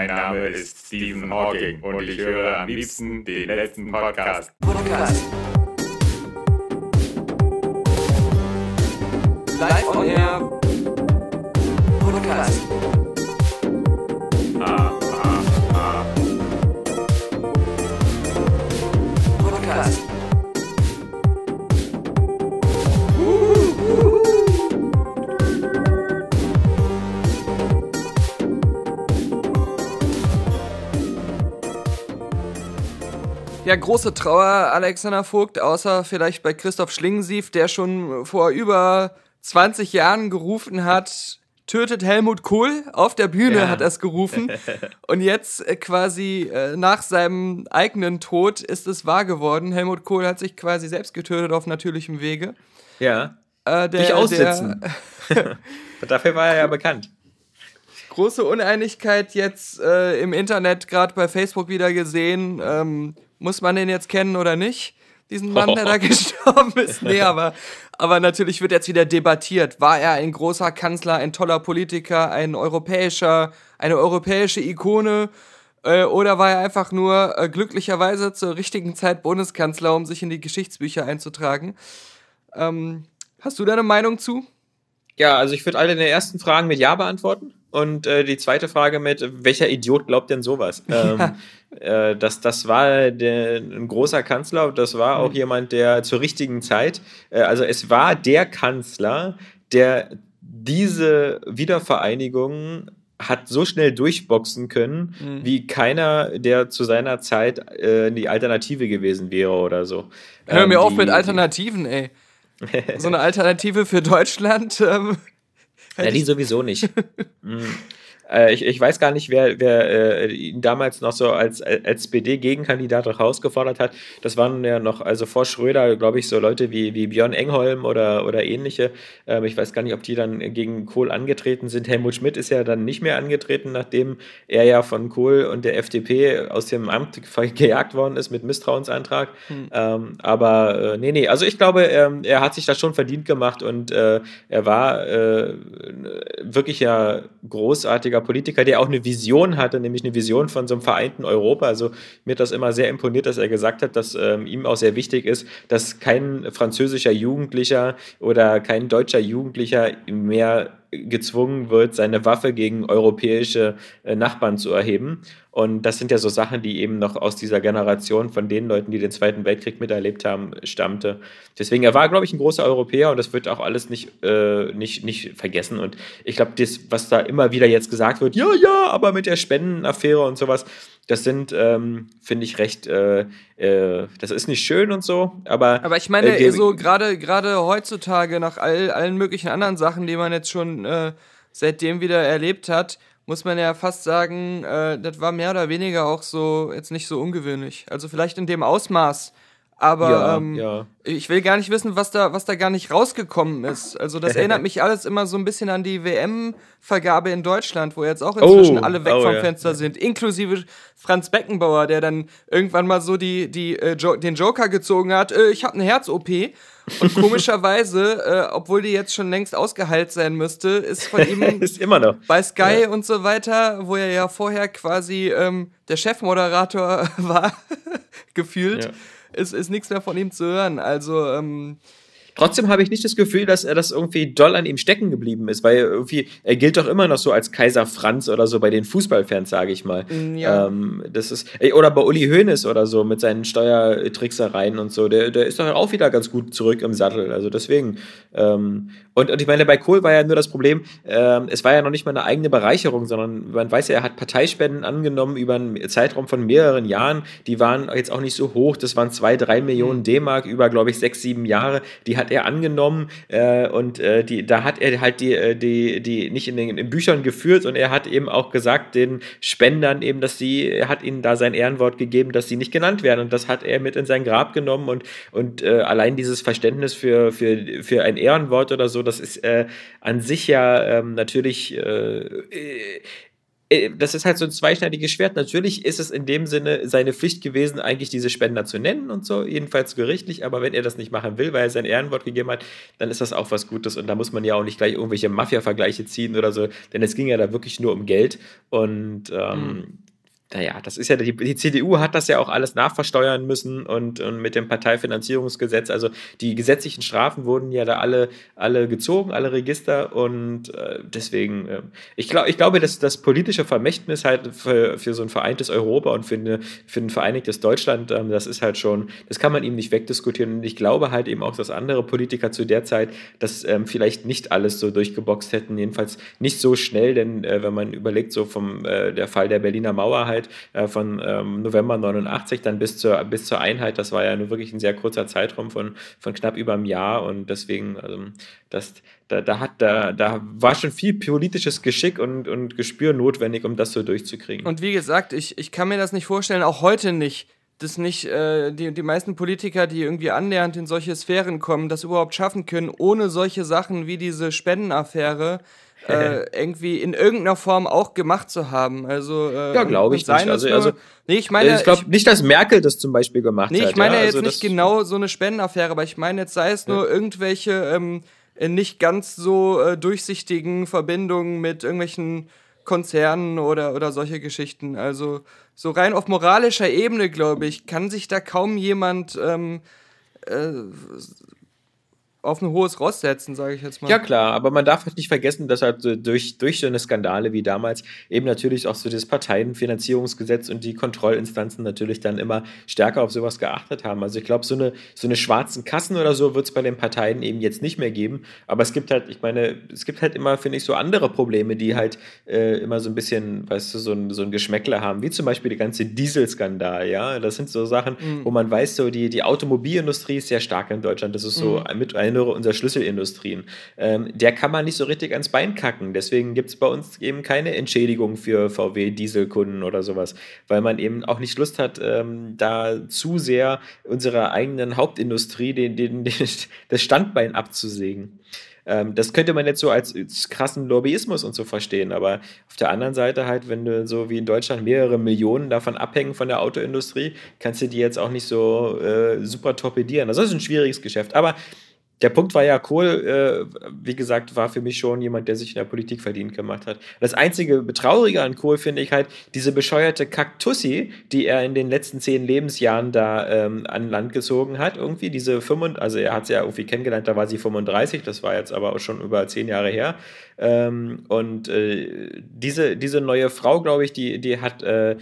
Mein Name ist Stephen Hawking und ich höre am liebsten den letzten Podcast. Podcast. Live on Air. Ja, große Trauer, Alexander Vogt, außer vielleicht bei Christoph Schlingensief, der schon vor über 20 Jahren gerufen hat, tötet Helmut Kohl. Auf der Bühne ja. hat er es gerufen. Und jetzt äh, quasi äh, nach seinem eigenen Tod ist es wahr geworden. Helmut Kohl hat sich quasi selbst getötet auf natürlichem Wege. Ja. Äh, der, Dich aussitzen. Der, Dafür war er ja bekannt. Große Uneinigkeit jetzt äh, im Internet, gerade bei Facebook wieder gesehen. Ähm, muss man den jetzt kennen oder nicht? Diesen Mann, der da gestorben ist. Nee, aber, aber natürlich wird jetzt wieder debattiert. War er ein großer Kanzler, ein toller Politiker, ein europäischer, eine europäische Ikone? Äh, oder war er einfach nur äh, glücklicherweise zur richtigen Zeit Bundeskanzler, um sich in die Geschichtsbücher einzutragen? Ähm, hast du deine Meinung zu? Ja, also ich würde alle der ersten Fragen mit Ja beantworten. Und äh, die zweite Frage mit, welcher Idiot glaubt denn sowas? Ähm, äh, das, das war der, ein großer Kanzler, das war auch mhm. jemand, der zur richtigen Zeit, äh, also es war der Kanzler, der diese Wiedervereinigung hat so schnell durchboxen können, mhm. wie keiner, der zu seiner Zeit äh, die Alternative gewesen wäre oder so. Hör mir ähm, auf mit Alternativen, ey. so eine Alternative für Deutschland. Ähm, ja, die sowieso nicht. Äh, ich, ich weiß gar nicht, wer, wer äh, ihn damals noch so als, als SPD-Gegenkandidat herausgefordert hat. Das waren ja noch, also vor Schröder, glaube ich, so Leute wie, wie Björn Engholm oder, oder ähnliche. Ähm, ich weiß gar nicht, ob die dann gegen Kohl angetreten sind. Helmut Schmidt ist ja dann nicht mehr angetreten, nachdem er ja von Kohl und der FDP aus dem Amt gejagt worden ist mit Misstrauensantrag. Hm. Ähm, aber äh, nee, nee, also ich glaube, er, er hat sich das schon verdient gemacht und äh, er war äh, wirklich ja großartiger ehemaliger Politiker, der auch eine Vision hatte, nämlich eine Vision von so einem vereinten Europa. Also mir hat das immer sehr imponiert, dass er gesagt hat, dass ähm, ihm auch sehr wichtig ist, dass kein französischer Jugendlicher oder kein deutscher Jugendlicher mehr gezwungen wird, seine Waffe gegen europäische äh, Nachbarn zu erheben. Und das sind ja so Sachen, die eben noch aus dieser Generation von den Leuten, die den Zweiten Weltkrieg miterlebt haben, stammte. Deswegen, er war, glaube ich, ein großer Europäer und das wird auch alles nicht, äh, nicht, nicht vergessen. Und ich glaube, das, was da immer wieder jetzt gesagt wird, ja, ja, aber mit der Spendenaffäre und sowas, das sind, ähm, finde ich, recht, äh, äh, das ist nicht schön und so, aber. Aber ich meine, äh, so gerade gerade heutzutage nach all, allen möglichen anderen Sachen, die man jetzt schon äh, seitdem wieder erlebt hat, muss man ja fast sagen, äh, das war mehr oder weniger auch so jetzt nicht so ungewöhnlich. Also vielleicht in dem Ausmaß aber ja, ähm, ja. ich will gar nicht wissen, was da, was da gar nicht rausgekommen ist. Also das erinnert mich alles immer so ein bisschen an die WM-Vergabe in Deutschland, wo jetzt auch inzwischen oh, alle weg oh, vom ja. Fenster sind, inklusive Franz Beckenbauer, der dann irgendwann mal so die, die, äh, jo den Joker gezogen hat. Äh, ich habe eine Herz-OP. Und komischerweise, äh, obwohl die jetzt schon längst ausgeheilt sein müsste, ist von ihm ist immer noch. bei Sky ja. und so weiter, wo er ja vorher quasi ähm, der Chefmoderator war, gefühlt. Ja ist, ist nichts mehr von ihm zu hören. Also, ähm, Trotzdem habe ich nicht das Gefühl, dass er das irgendwie doll an ihm stecken geblieben ist, weil irgendwie, er gilt doch immer noch so als Kaiser Franz oder so bei den Fußballfans, sage ich mal. Mm, ja. Ähm, das ist, oder bei Uli Hoeneß oder so mit seinen Steuertricksereien und so, der, der ist doch auch wieder ganz gut zurück im Sattel. Also deswegen. Ähm, und, und ich meine, bei Kohl war ja nur das Problem, ähm, es war ja noch nicht mal eine eigene Bereicherung, sondern man weiß ja, er hat Parteispenden angenommen über einen Zeitraum von mehreren Jahren. Die waren jetzt auch nicht so hoch, das waren zwei, drei Millionen mhm. D-Mark über, glaube ich, sechs, sieben Jahre. Die hat er angenommen äh, und äh, die, da hat er halt die, äh, die, die nicht in den in Büchern geführt und er hat eben auch gesagt den Spendern eben, dass sie, er hat ihnen da sein Ehrenwort gegeben, dass sie nicht genannt werden. Und das hat er mit in sein Grab genommen und, und äh, allein dieses Verständnis für, für, für ein Ehrenwort oder so, das ist äh, an sich ja ähm, natürlich äh, das ist halt so ein zweischneidiges Schwert. Natürlich ist es in dem Sinne seine Pflicht gewesen, eigentlich diese Spender zu nennen und so, jedenfalls gerichtlich. Aber wenn er das nicht machen will, weil er sein Ehrenwort gegeben hat, dann ist das auch was Gutes. Und da muss man ja auch nicht gleich irgendwelche Mafia-Vergleiche ziehen oder so, denn es ging ja da wirklich nur um Geld. Und ähm, mhm naja, das ist ja, die, die, CDU hat das ja auch alles nachversteuern müssen und, und mit dem Parteifinanzierungsgesetz, also die gesetzlichen Strafen wurden ja da alle, alle gezogen, alle Register und äh, deswegen, äh, ich, glaub, ich glaube, dass das politische Vermächtnis halt für, für so ein vereintes Europa und für, eine, für ein vereinigtes Deutschland, ähm, das ist halt schon, das kann man ihm nicht wegdiskutieren. Und ich glaube halt eben auch, dass andere Politiker zu der Zeit das ähm, vielleicht nicht alles so durchgeboxt hätten, jedenfalls nicht so schnell, denn äh, wenn man überlegt, so vom äh, der Fall der Berliner Mauer halt, Zeit äh, von ähm, November 89 dann bis zur, bis zur Einheit. Das war ja nur wirklich ein sehr kurzer Zeitraum von, von knapp über einem Jahr und deswegen, also, das, da, da, hat, da, da war schon viel politisches Geschick und, und Gespür notwendig, um das so durchzukriegen. Und wie gesagt, ich, ich kann mir das nicht vorstellen, auch heute nicht dass nicht äh, die, die meisten Politiker, die irgendwie annähernd in solche Sphären kommen, das überhaupt schaffen können, ohne solche Sachen wie diese Spendenaffäre äh, irgendwie in irgendeiner Form auch gemacht zu haben. Also, äh, ja, glaube ich nicht. Also, nur, also, nee, ich meine, ich glaube nicht, dass Merkel das zum Beispiel gemacht nee, hat. ich meine ja, jetzt also nicht genau so eine Spendenaffäre, aber ich meine jetzt sei es nur ja. irgendwelche ähm, nicht ganz so äh, durchsichtigen Verbindungen mit irgendwelchen Konzernen oder, oder solche Geschichten. Also so rein auf moralischer Ebene, glaube ich, kann sich da kaum jemand ähm, äh, auf ein hohes Ross setzen, sage ich jetzt mal. Ja, klar, aber man darf halt nicht vergessen, dass halt durch, durch so eine Skandale wie damals eben natürlich auch so das Parteienfinanzierungsgesetz und die Kontrollinstanzen natürlich dann immer stärker auf sowas geachtet haben. Also ich glaube, so eine, so eine schwarzen Kassen oder so wird es bei den Parteien eben jetzt nicht mehr geben. Aber es gibt halt, ich meine, es gibt halt immer, finde ich, so andere Probleme, die halt äh, immer so ein bisschen, weißt du, so ein, so ein Geschmäckler haben, wie zum Beispiel der ganze Dieselskandal, ja. Das sind so Sachen, mhm. wo man weiß, so die, die Automobilindustrie ist sehr stark in Deutschland. Das ist so mhm. mit ein erinnere, unserer Schlüsselindustrien, ähm, der kann man nicht so richtig ans Bein kacken. Deswegen gibt es bei uns eben keine Entschädigung für VW-Dieselkunden oder sowas, weil man eben auch nicht Lust hat, ähm, da zu sehr unserer eigenen Hauptindustrie den, den, den, das Standbein abzusägen ähm, das könnte man jetzt so als, krassen Lobbyismus und so verstehen, aber auf der anderen Seite halt, wenn du so wie in Deutschland mehrere Millionen davon abhängen von der Autoindustrie, kannst du die jetzt auch nicht so äh, super torpedieren. Das ist ein schwieriges Geschäft. Aber der Punkt war ja, Kohl, äh, wie gesagt, war für mich schon jemand, der sich in der Politik verdient gemacht hat. Das einzige Betraurige an Kohl finde ich halt diese bescheuerte Kaktussi, die er in den letzten zehn Lebensjahren da ähm, an Land gezogen hat. Irgendwie diese 35, also er hat sie ja irgendwie kennengelernt, da war sie 35, das war jetzt aber auch schon über zehn Jahre her. Ähm, und äh, diese, diese neue Frau, glaube ich, die, die hat äh,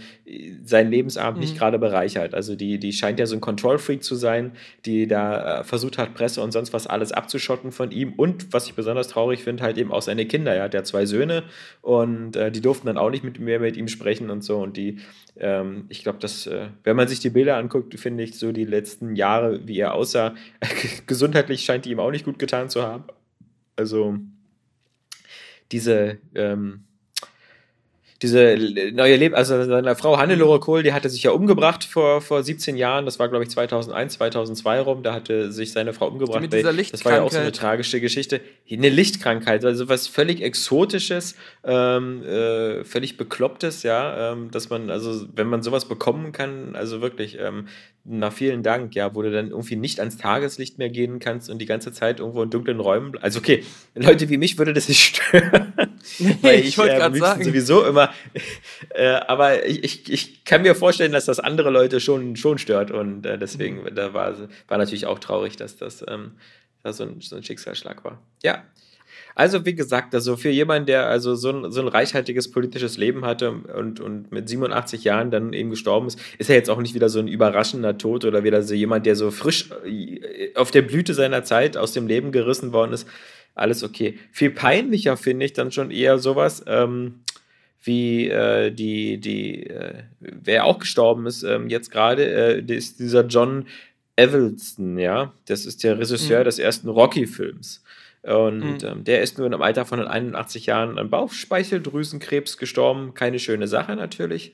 seinen Lebensabend mhm. nicht gerade bereichert. Also die, die scheint ja so ein Control-Freak zu sein, die da äh, versucht hat, Presse und sonst was alles abzuschotten von ihm. Und was ich besonders traurig finde, halt eben auch seine Kinder. Er hat ja zwei Söhne und äh, die durften dann auch nicht mit, mehr mit ihm sprechen und so. Und die, ähm, ich glaube, dass, äh, wenn man sich die Bilder anguckt, finde ich so die letzten Jahre, wie er aussah, gesundheitlich scheint die ihm auch nicht gut getan zu haben. Also diese, ähm, diese neue Leben, also seine Frau Hannelore Kohl, die hatte sich ja umgebracht vor, vor 17 Jahren, das war glaube ich 2001, 2002 rum, da hatte sich seine Frau umgebracht. Mit dieser das war ja auch so eine tragische Geschichte. Eine Lichtkrankheit, also was völlig Exotisches, ähm, äh, völlig Beklopptes, ja, ähm, dass man, also wenn man sowas bekommen kann, also wirklich, ähm, na vielen Dank, ja, wo du dann irgendwie nicht ans Tageslicht mehr gehen kannst und die ganze Zeit irgendwo in dunklen Räumen, also okay, Leute wie mich würde das nicht stören, weil ich, ich wollte äh, gerade sagen. sowieso immer äh, aber ich, ich, ich kann mir vorstellen, dass das andere Leute schon, schon stört. Und äh, deswegen mhm. da war, war natürlich auch traurig, dass das ähm, da so, ein, so ein Schicksalsschlag war. Ja. Also, wie gesagt, also für jemanden, der also so ein, so ein reichhaltiges politisches Leben hatte und, und mit 87 Jahren dann eben gestorben ist, ist er jetzt auch nicht wieder so ein überraschender Tod oder wieder so jemand, der so frisch äh, auf der Blüte seiner Zeit aus dem Leben gerissen worden ist. Alles okay. Viel peinlicher finde ich dann schon eher sowas. Ähm, wie äh, die, die, äh, wer auch gestorben ist, ähm, jetzt gerade, äh, ist dieser John Evelson, ja. Das ist der Regisseur mhm. des ersten Rocky-Films. Und mhm. ähm, der ist nur im Alter von 81 Jahren an Bauchspeicheldrüsenkrebs gestorben. Keine schöne Sache natürlich.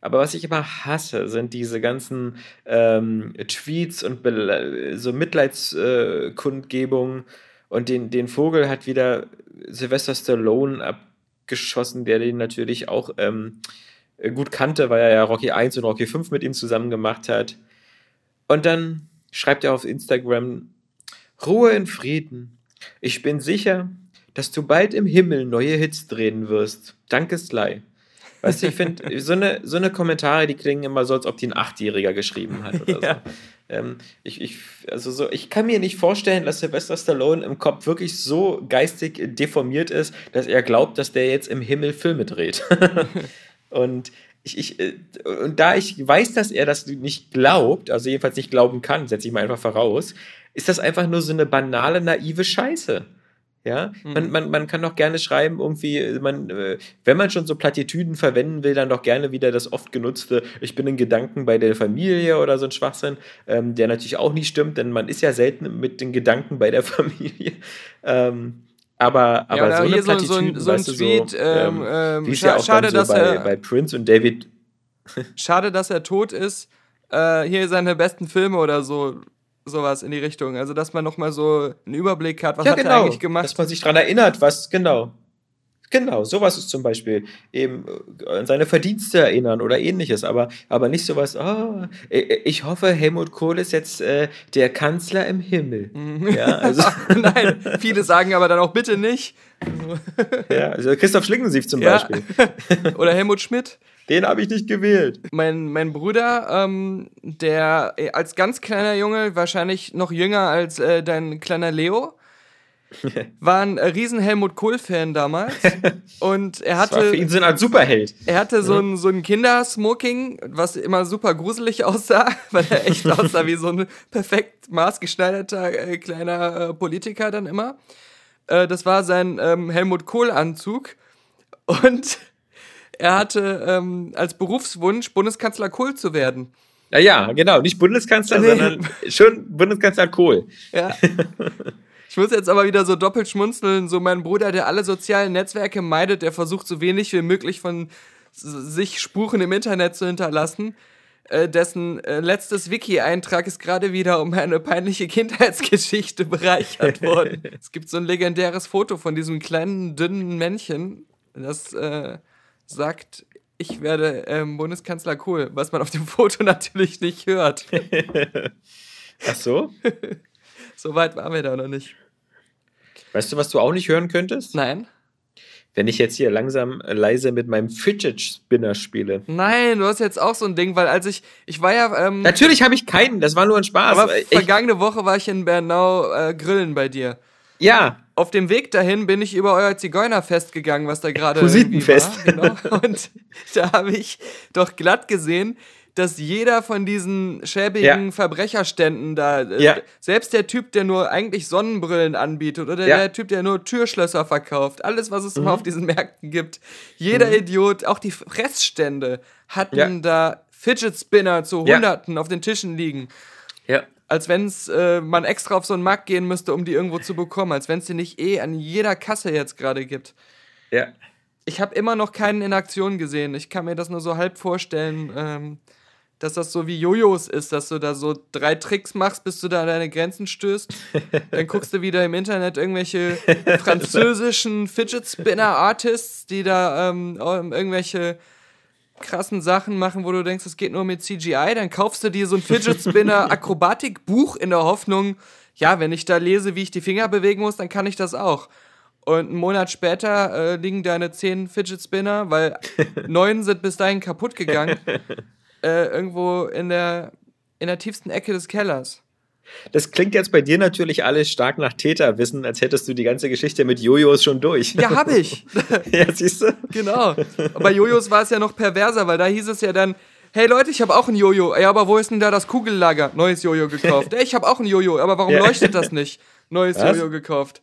Aber was ich immer hasse, sind diese ganzen ähm, Tweets und Be so Mitleidskundgebungen. Und den, den Vogel hat wieder Sylvester Stallone ab geschossen, der den natürlich auch ähm, gut kannte, weil er ja Rocky 1 und Rocky 5 mit ihm zusammen gemacht hat. Und dann schreibt er auf Instagram, Ruhe in Frieden. Ich bin sicher, dass du bald im Himmel neue Hits drehen wirst. Danke, Sly. Weißt du, ich finde, so eine, so eine Kommentare, die klingen immer so, als ob die ein Achtjähriger geschrieben hat oder ja. so. Ähm, ich, ich, also so, ich kann mir nicht vorstellen, dass Sylvester Stallone im Kopf wirklich so geistig deformiert ist, dass er glaubt, dass der jetzt im Himmel Filme dreht. und ich, ich, äh, und da ich weiß, dass er das nicht glaubt, also jedenfalls nicht glauben kann, setze ich mal einfach voraus, ist das einfach nur so eine banale, naive Scheiße. Ja, mhm. man, man, man kann doch gerne schreiben, irgendwie, man, äh, wenn man schon so Plattitüden verwenden will, dann doch gerne wieder das oft genutzte, ich bin in Gedanken bei der Familie oder so ein Schwachsinn, ähm, der natürlich auch nicht stimmt, denn man ist ja selten mit den Gedanken bei der Familie. Ähm, aber, aber ja, so eine Plattitüde, so, so, ein, so ein Tweet, so, ähm, ähm, wie es ja auch schade, dass bei, er, bei Prince und David. schade, dass er tot ist. Äh, hier seine besten Filme oder so sowas in die Richtung. Also, dass man nochmal so einen Überblick hat, was ja, hat genau. er eigentlich gemacht. Dass man sich daran erinnert, was, genau. Genau, sowas ist zum Beispiel eben äh, an seine Verdienste erinnern oder ähnliches, aber, aber nicht sowas, oh, ich hoffe, Helmut Kohl ist jetzt äh, der Kanzler im Himmel. Mhm. Ja, also Nein, viele sagen aber dann auch bitte nicht. ja, also Christoph Schlingensief zum ja. Beispiel. oder Helmut Schmidt. Den habe ich nicht gewählt. Mein, mein Bruder, ähm, der äh, als ganz kleiner Junge, wahrscheinlich noch jünger als äh, dein kleiner Leo, war ein riesen Helmut Kohl-Fan damals. Und er hatte. Das war für ihn so eine Art Superheld. Er hatte so ein, so ein Kindersmoking, was immer super gruselig aussah, weil er echt aussah wie so ein perfekt maßgeschneiderter äh, kleiner äh, Politiker dann immer. Äh, das war sein ähm, Helmut Kohl-Anzug. Und er hatte ähm, als Berufswunsch, Bundeskanzler Kohl zu werden. Ja, ja, genau. Nicht Bundeskanzler, nee. sondern schon Bundeskanzler Kohl. Ja. Ich muss jetzt aber wieder so doppelt schmunzeln. So mein Bruder, der alle sozialen Netzwerke meidet, der versucht so wenig wie möglich von sich Spuren im Internet zu hinterlassen. Äh, dessen äh, letztes Wiki-Eintrag ist gerade wieder um eine peinliche Kindheitsgeschichte bereichert worden. es gibt so ein legendäres Foto von diesem kleinen, dünnen Männchen, das äh, sagt, ich werde ähm, Bundeskanzler Kohl, was man auf dem Foto natürlich nicht hört. Ach so? so weit waren wir da noch nicht. Weißt du, was du auch nicht hören könntest? Nein. Wenn ich jetzt hier langsam leise mit meinem Fidget Spinner spiele. Nein, du hast jetzt auch so ein Ding, weil als ich, ich war ja. Ähm, Natürlich habe ich keinen, das war nur ein Spaß. Aber ich, vergangene Woche war ich in Bernau äh, grillen bei dir. Ja. Auf dem Weg dahin bin ich über euer Zigeunerfest gegangen, was da gerade war. Genau. Und da habe ich doch glatt gesehen, dass jeder von diesen schäbigen ja. Verbrecherständen da, äh, ja. selbst der Typ, der nur eigentlich Sonnenbrillen anbietet oder ja. der Typ, der nur Türschlösser verkauft, alles, was es mhm. immer auf diesen Märkten gibt, jeder mhm. Idiot, auch die Fressstände hatten da Fidget Spinner zu Hunderten auf den Tischen liegen. Ja als wenn es äh, man extra auf so einen Markt gehen müsste, um die irgendwo zu bekommen, als wenn es die nicht eh an jeder Kasse jetzt gerade gibt. Ja. Ich habe immer noch keinen in Aktion gesehen. Ich kann mir das nur so halb vorstellen, ähm, dass das so wie Jojos ist, dass du da so drei Tricks machst, bis du da an deine Grenzen stößt. Dann guckst du wieder im Internet irgendwelche französischen Fidget Spinner Artists, die da ähm, irgendwelche krassen Sachen machen, wo du denkst, es geht nur mit CGI, dann kaufst du dir so ein Fidget Spinner Akrobatikbuch in der Hoffnung, ja, wenn ich da lese, wie ich die Finger bewegen muss, dann kann ich das auch. Und einen Monat später äh, liegen deine zehn Fidget Spinner, weil neun sind bis dahin kaputt gegangen, äh, irgendwo in der, in der tiefsten Ecke des Kellers. Das klingt jetzt bei dir natürlich alles stark nach Täterwissen, als hättest du die ganze Geschichte mit Jojos schon durch. Ja, hab ich. ja, siehst du? Genau. Bei Jojos war es ja noch perverser, weil da hieß es ja dann, hey Leute, ich habe auch ein Jojo. Ja, aber wo ist denn da das Kugellager? Neues Jojo gekauft. Ey, ich habe auch ein Jojo, aber warum ja. leuchtet das nicht? Neues Was? Jojo gekauft.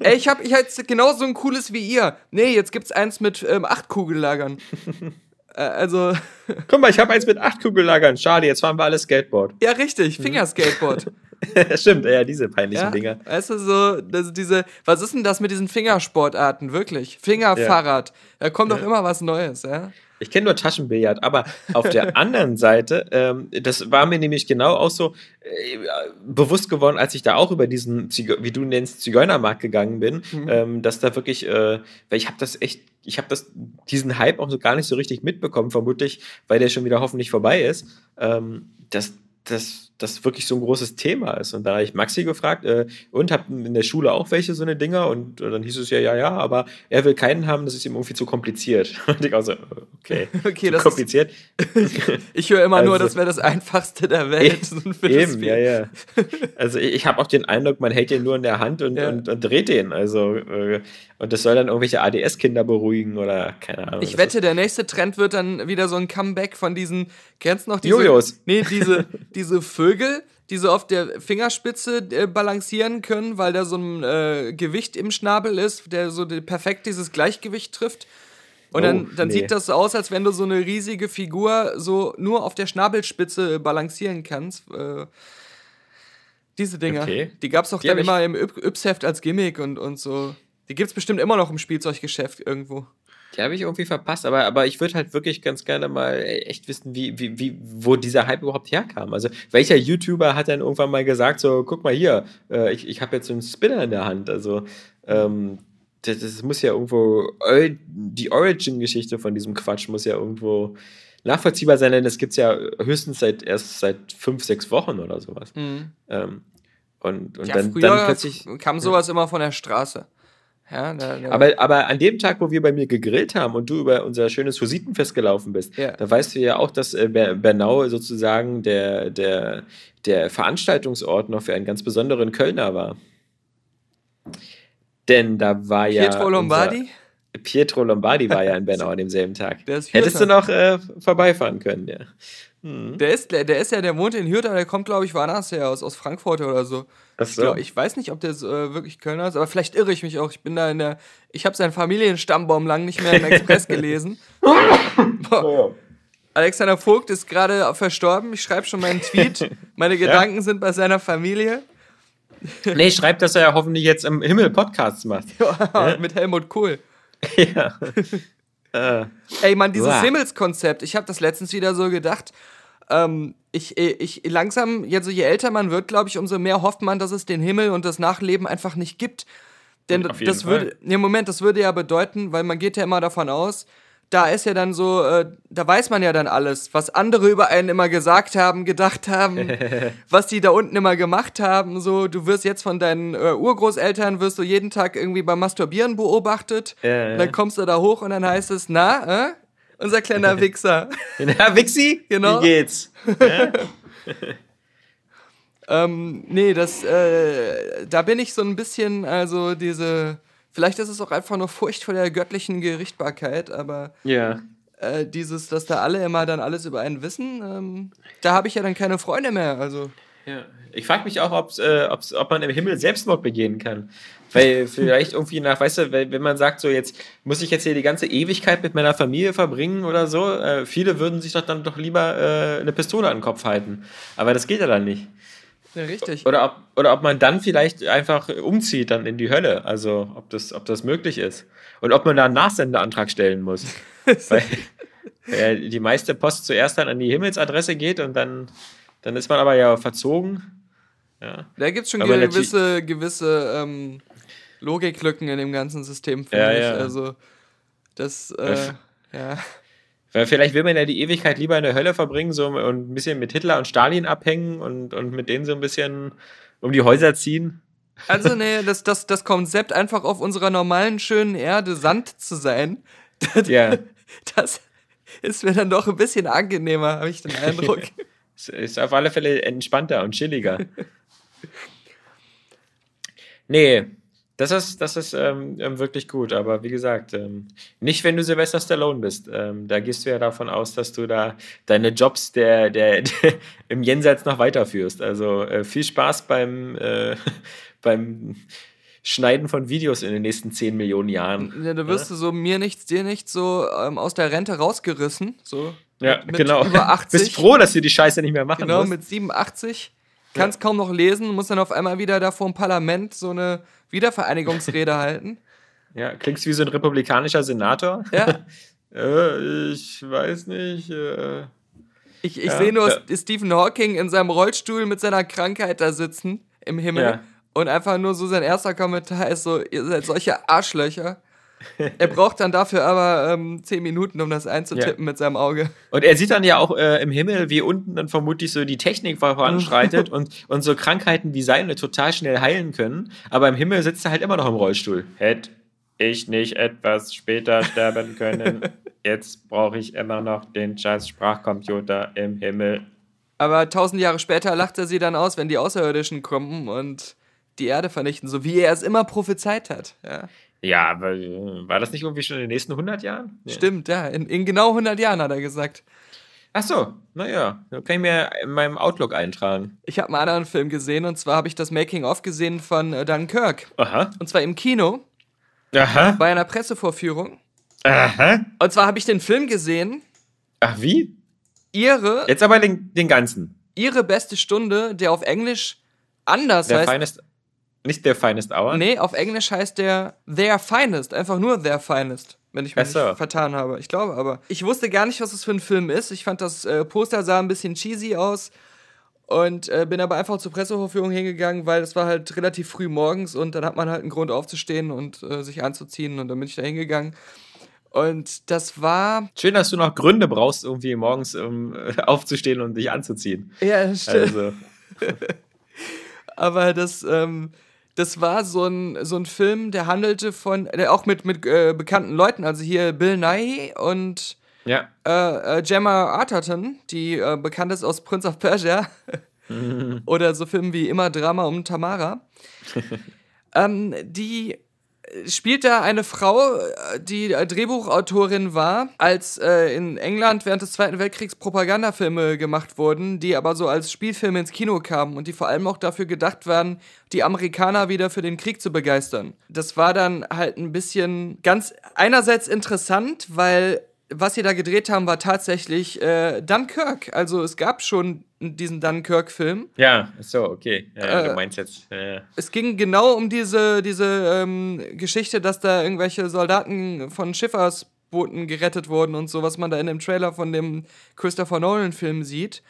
Ey, ich habe ich hab jetzt genauso ein cooles wie ihr. Nee, jetzt gibt's eins mit ähm, acht Kugellagern. Also. Guck mal, ich habe eins mit acht Kugellagern. Schade, jetzt fahren wir alle Skateboard. Ja, richtig, mhm. Fingerskateboard. Stimmt, ja, diese peinlichen ja, Dinger. Weißt du, so, das, diese, was ist denn das mit diesen Fingersportarten, wirklich? Fingerfahrrad. Ja. Da kommt doch immer was Neues, ja. Ich kenne nur Taschenbillard, aber auf der anderen Seite, ähm, das war mir nämlich genau auch so äh, bewusst geworden, als ich da auch über diesen, wie du nennst, Zigeunermarkt gegangen bin, mhm. ähm, dass da wirklich, äh, weil ich habe das echt ich habe diesen Hype auch so gar nicht so richtig mitbekommen, vermutlich, weil der schon wieder hoffentlich vorbei ist. Ähm, das, das das wirklich so ein großes Thema ist. Und da habe ich Maxi gefragt, äh, und hab in der Schule auch welche so eine Dinger? Und äh, dann hieß es ja, ja, ja, aber er will keinen haben, das ist ihm irgendwie zu kompliziert. Und ich auch so, okay, okay das kompliziert. ich höre immer also, nur, das wäre das einfachste der Welt. so eben, ja, ja. Also ich, ich habe auch den Eindruck, man hält den nur in der Hand und, ja. und, und dreht den. Also, äh, und das soll dann irgendwelche ADS-Kinder beruhigen oder keine Ahnung. Ich wette, der nächste Trend wird dann wieder so ein Comeback von diesen, kennst du noch diese? Jojos. Nee, diese, diese Vögel, die so auf der Fingerspitze äh, balancieren können, weil da so ein äh, Gewicht im Schnabel ist, der so perfekt dieses Gleichgewicht trifft. Und oh, dann, dann nee. sieht das so aus, als wenn du so eine riesige Figur so nur auf der Schnabelspitze balancieren kannst. Äh, diese Dinger. Okay. Die gab es auch die dann immer im Yps-Heft als Gimmick und, und so. Die gibt es bestimmt immer noch im Spielzeuggeschäft irgendwo. Die habe ich irgendwie verpasst, aber, aber ich würde halt wirklich ganz gerne mal echt wissen, wie, wie, wie, wo dieser Hype überhaupt herkam. Also, welcher YouTuber hat dann irgendwann mal gesagt, so, guck mal hier, äh, ich, ich habe jetzt so einen Spinner in der Hand. Also, ähm, das, das, muss ja irgendwo, die Origin-Geschichte von diesem Quatsch muss ja irgendwo nachvollziehbar sein, denn das gibt es ja höchstens seit erst seit fünf, sechs Wochen oder sowas. Mhm. Ähm, und, und ja, dann, dann plötzlich. kam sowas ja. immer von der Straße. Ja, da, da aber, aber an dem Tag, wo wir bei mir gegrillt haben und du über unser schönes Husitenfest gelaufen bist, ja. da weißt du ja auch, dass äh, Bernau sozusagen der, der, der Veranstaltungsort noch für einen ganz besonderen Kölner war. Denn da war ja. Pietro Lombardi? Pietro Lombardi war ja in Bernau an demselben Tag. Hättest du noch äh, vorbeifahren können, ja. Mhm. Der, ist, der, der ist ja, der wohnt in Hürth, aber der kommt, glaube ich, woanders her, aus, aus Frankfurt oder so. Ach so. Ich, glaub, ich weiß nicht, ob der äh, wirklich Kölner ist, aber vielleicht irre ich mich auch. Ich bin da in der. Ich habe seinen Familienstammbaum lang nicht mehr im Express gelesen. Boah. Alexander Vogt ist gerade verstorben. Ich schreibe schon meinen Tweet. Meine Gedanken ja? sind bei seiner Familie. nee, schreibt, dass er ja hoffentlich jetzt im Himmel Podcasts macht. Ja, mit Helmut Kohl. ja. Äh, Ey, man, dieses. Himmelskonzept, ich habe das letztens wieder so gedacht. Ähm, ich, ich langsam, jetzt je älter man wird, glaube ich, umso mehr hofft man, dass es den Himmel und das Nachleben einfach nicht gibt. Denn das Fall. würde, im Moment, das würde ja bedeuten, weil man geht ja immer davon aus, da ist ja dann so, äh, da weiß man ja dann alles, was andere über einen immer gesagt haben, gedacht haben, was die da unten immer gemacht haben. So, du wirst jetzt von deinen äh, Urgroßeltern wirst du jeden Tag irgendwie beim Masturbieren beobachtet. Ja, ja. Dann kommst du da hoch und dann heißt es, na, äh? unser kleiner Wichser. Na, Wixi? Genau. Wie geht's? ähm, nee, das, äh, da bin ich so ein bisschen, also diese Vielleicht ist es auch einfach nur Furcht vor der göttlichen Gerichtbarkeit, aber ja. äh, dieses, dass da alle immer dann alles über einen wissen, ähm, da habe ich ja dann keine Freunde mehr. Also. Ja. Ich frage mich auch, ob's, äh, ob's, ob man im Himmel Selbstmord begehen kann. Weil vielleicht irgendwie nach, weißt du, wenn man sagt, so jetzt muss ich jetzt hier die ganze Ewigkeit mit meiner Familie verbringen oder so, äh, viele würden sich doch dann doch lieber äh, eine Pistole an den Kopf halten. Aber das geht ja dann nicht. Ja, richtig. Oder ob, oder ob man dann vielleicht einfach umzieht dann in die Hölle. Also ob das, ob das möglich ist. Und ob man da einen Nachsendeantrag stellen muss. weil, weil die meiste Post zuerst dann an die Himmelsadresse geht und dann, dann ist man aber ja verzogen. Ja. Da gibt es schon gewisse, gewisse ähm, Logiklücken in dem ganzen System, finde ja, ich. Ja. Also das, äh, ja. Weil vielleicht will man ja die Ewigkeit lieber in der Hölle verbringen so, und ein bisschen mit Hitler und Stalin abhängen und, und mit denen so ein bisschen um die Häuser ziehen. Also, nee, das, das, das Konzept einfach auf unserer normalen, schönen Erde Sand zu sein, das, ja. das ist mir dann doch ein bisschen angenehmer, habe ich den Eindruck. ist auf alle Fälle entspannter und chilliger. nee, das ist, das ist ähm, ähm, wirklich gut, aber wie gesagt, ähm, nicht wenn du Sylvester Stallone bist. Ähm, da gehst du ja davon aus, dass du da deine Jobs der, der, der im Jenseits noch weiterführst. Also äh, viel Spaß beim, äh, beim Schneiden von Videos in den nächsten 10 Millionen Jahren. Ja, da wirst ja? du so mir nichts, dir nichts so ähm, aus der Rente rausgerissen. So. Ja, mit, genau. Über 80. Bist froh, dass du die Scheiße nicht mehr machen genau, musst. Genau, mit 87. Kannst ja. kaum noch lesen, musst dann auf einmal wieder da vor dem Parlament so eine Wiedervereinigungsrede halten. Ja, klingst wie so ein republikanischer Senator. Ja. äh, ich weiß nicht. Äh, ich ich ja. sehe nur ja. Stephen Hawking in seinem Rollstuhl mit seiner Krankheit da sitzen im Himmel. Ja. Und einfach nur so sein erster Kommentar ist so, ihr seid solche Arschlöcher. er braucht dann dafür aber ähm, zehn Minuten, um das einzutippen ja. mit seinem Auge. Und er sieht dann ja auch äh, im Himmel, wie unten dann vermutlich so die Technik voranschreitet und, und so Krankheiten wie seine total schnell heilen können. Aber im Himmel sitzt er halt immer noch im Rollstuhl. Hätte ich nicht etwas später sterben können. Jetzt brauche ich immer noch den scheiß Sprachcomputer im Himmel. Aber tausend Jahre später lacht er sie dann aus, wenn die Außerirdischen kommen und die Erde vernichten, so wie er es immer prophezeit hat. Ja, ja aber äh, war das nicht irgendwie schon in den nächsten 100 Jahren? Ja. Stimmt, ja. In, in, genau 100 Jahren hat er gesagt. Ach so, naja, kann ich mir in meinem Outlook eintragen. Ich habe einen anderen Film gesehen und zwar habe ich das Making-of gesehen von äh, Dunkirk. Aha. Und zwar im Kino. Aha. Bei einer Pressevorführung. Aha. Und zwar habe ich den Film gesehen. Ach, wie? Ihre. Jetzt aber den, den ganzen. Ihre beste Stunde, der auf Englisch anders der heißt. Finest, nicht der Finest Hour? Nee, auf Englisch heißt der Their Finest. Einfach nur Their Finest. Wenn ich mich so. nicht vertan habe. Ich glaube aber. Ich wusste gar nicht, was das für ein Film ist. Ich fand das äh, Poster sah ein bisschen cheesy aus. Und äh, bin aber einfach zur Pressevorführung hingegangen, weil es war halt relativ früh morgens und dann hat man halt einen Grund aufzustehen und äh, sich anzuziehen und dann bin ich da hingegangen. Und das war. Schön, dass du noch Gründe brauchst, irgendwie morgens um, aufzustehen und dich anzuziehen. Ja, stimmt. Also. aber das, ähm, das war so ein, so ein Film, der handelte von, der auch mit, mit äh, bekannten Leuten, also hier Bill Nye und ja. äh, äh, Gemma Arterton, die äh, bekannt ist aus Prince of Persia. Oder so Filme wie Immer Drama um Tamara. ähm, die spielt da eine Frau, äh, die Drehbuchautorin war, als äh, in England während des Zweiten Weltkriegs Propagandafilme gemacht wurden, die aber so als Spielfilme ins Kino kamen und die vor allem auch dafür gedacht waren, die Amerikaner wieder für den Krieg zu begeistern. Das war dann halt ein bisschen ganz einerseits interessant, weil was sie da gedreht haben, war tatsächlich äh, Dunkirk. Also es gab schon diesen Dunkirk-Film. Ja, so, okay. Ja, äh, du meinst jetzt. Ja. Es ging genau um diese, diese ähm, Geschichte, dass da irgendwelche Soldaten von Schiffersbooten gerettet wurden und so, was man da in dem Trailer von dem Christopher Nolan-Film sieht.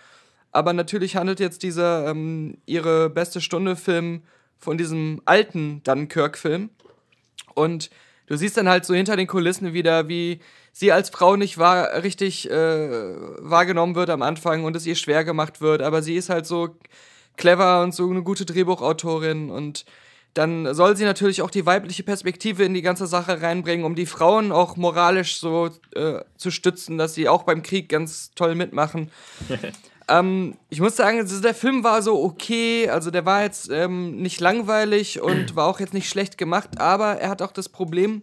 Aber natürlich handelt jetzt dieser ähm, ihre beste Stunde-Film von diesem alten Dunkirk-Film. Und du siehst dann halt so hinter den Kulissen wieder, wie sie als Frau nicht wahr, richtig äh, wahrgenommen wird am Anfang und es ihr schwer gemacht wird, aber sie ist halt so clever und so eine gute Drehbuchautorin und dann soll sie natürlich auch die weibliche Perspektive in die ganze Sache reinbringen, um die Frauen auch moralisch so äh, zu stützen, dass sie auch beim Krieg ganz toll mitmachen. ähm, ich muss sagen, der Film war so okay, also der war jetzt ähm, nicht langweilig und war auch jetzt nicht schlecht gemacht, aber er hat auch das Problem,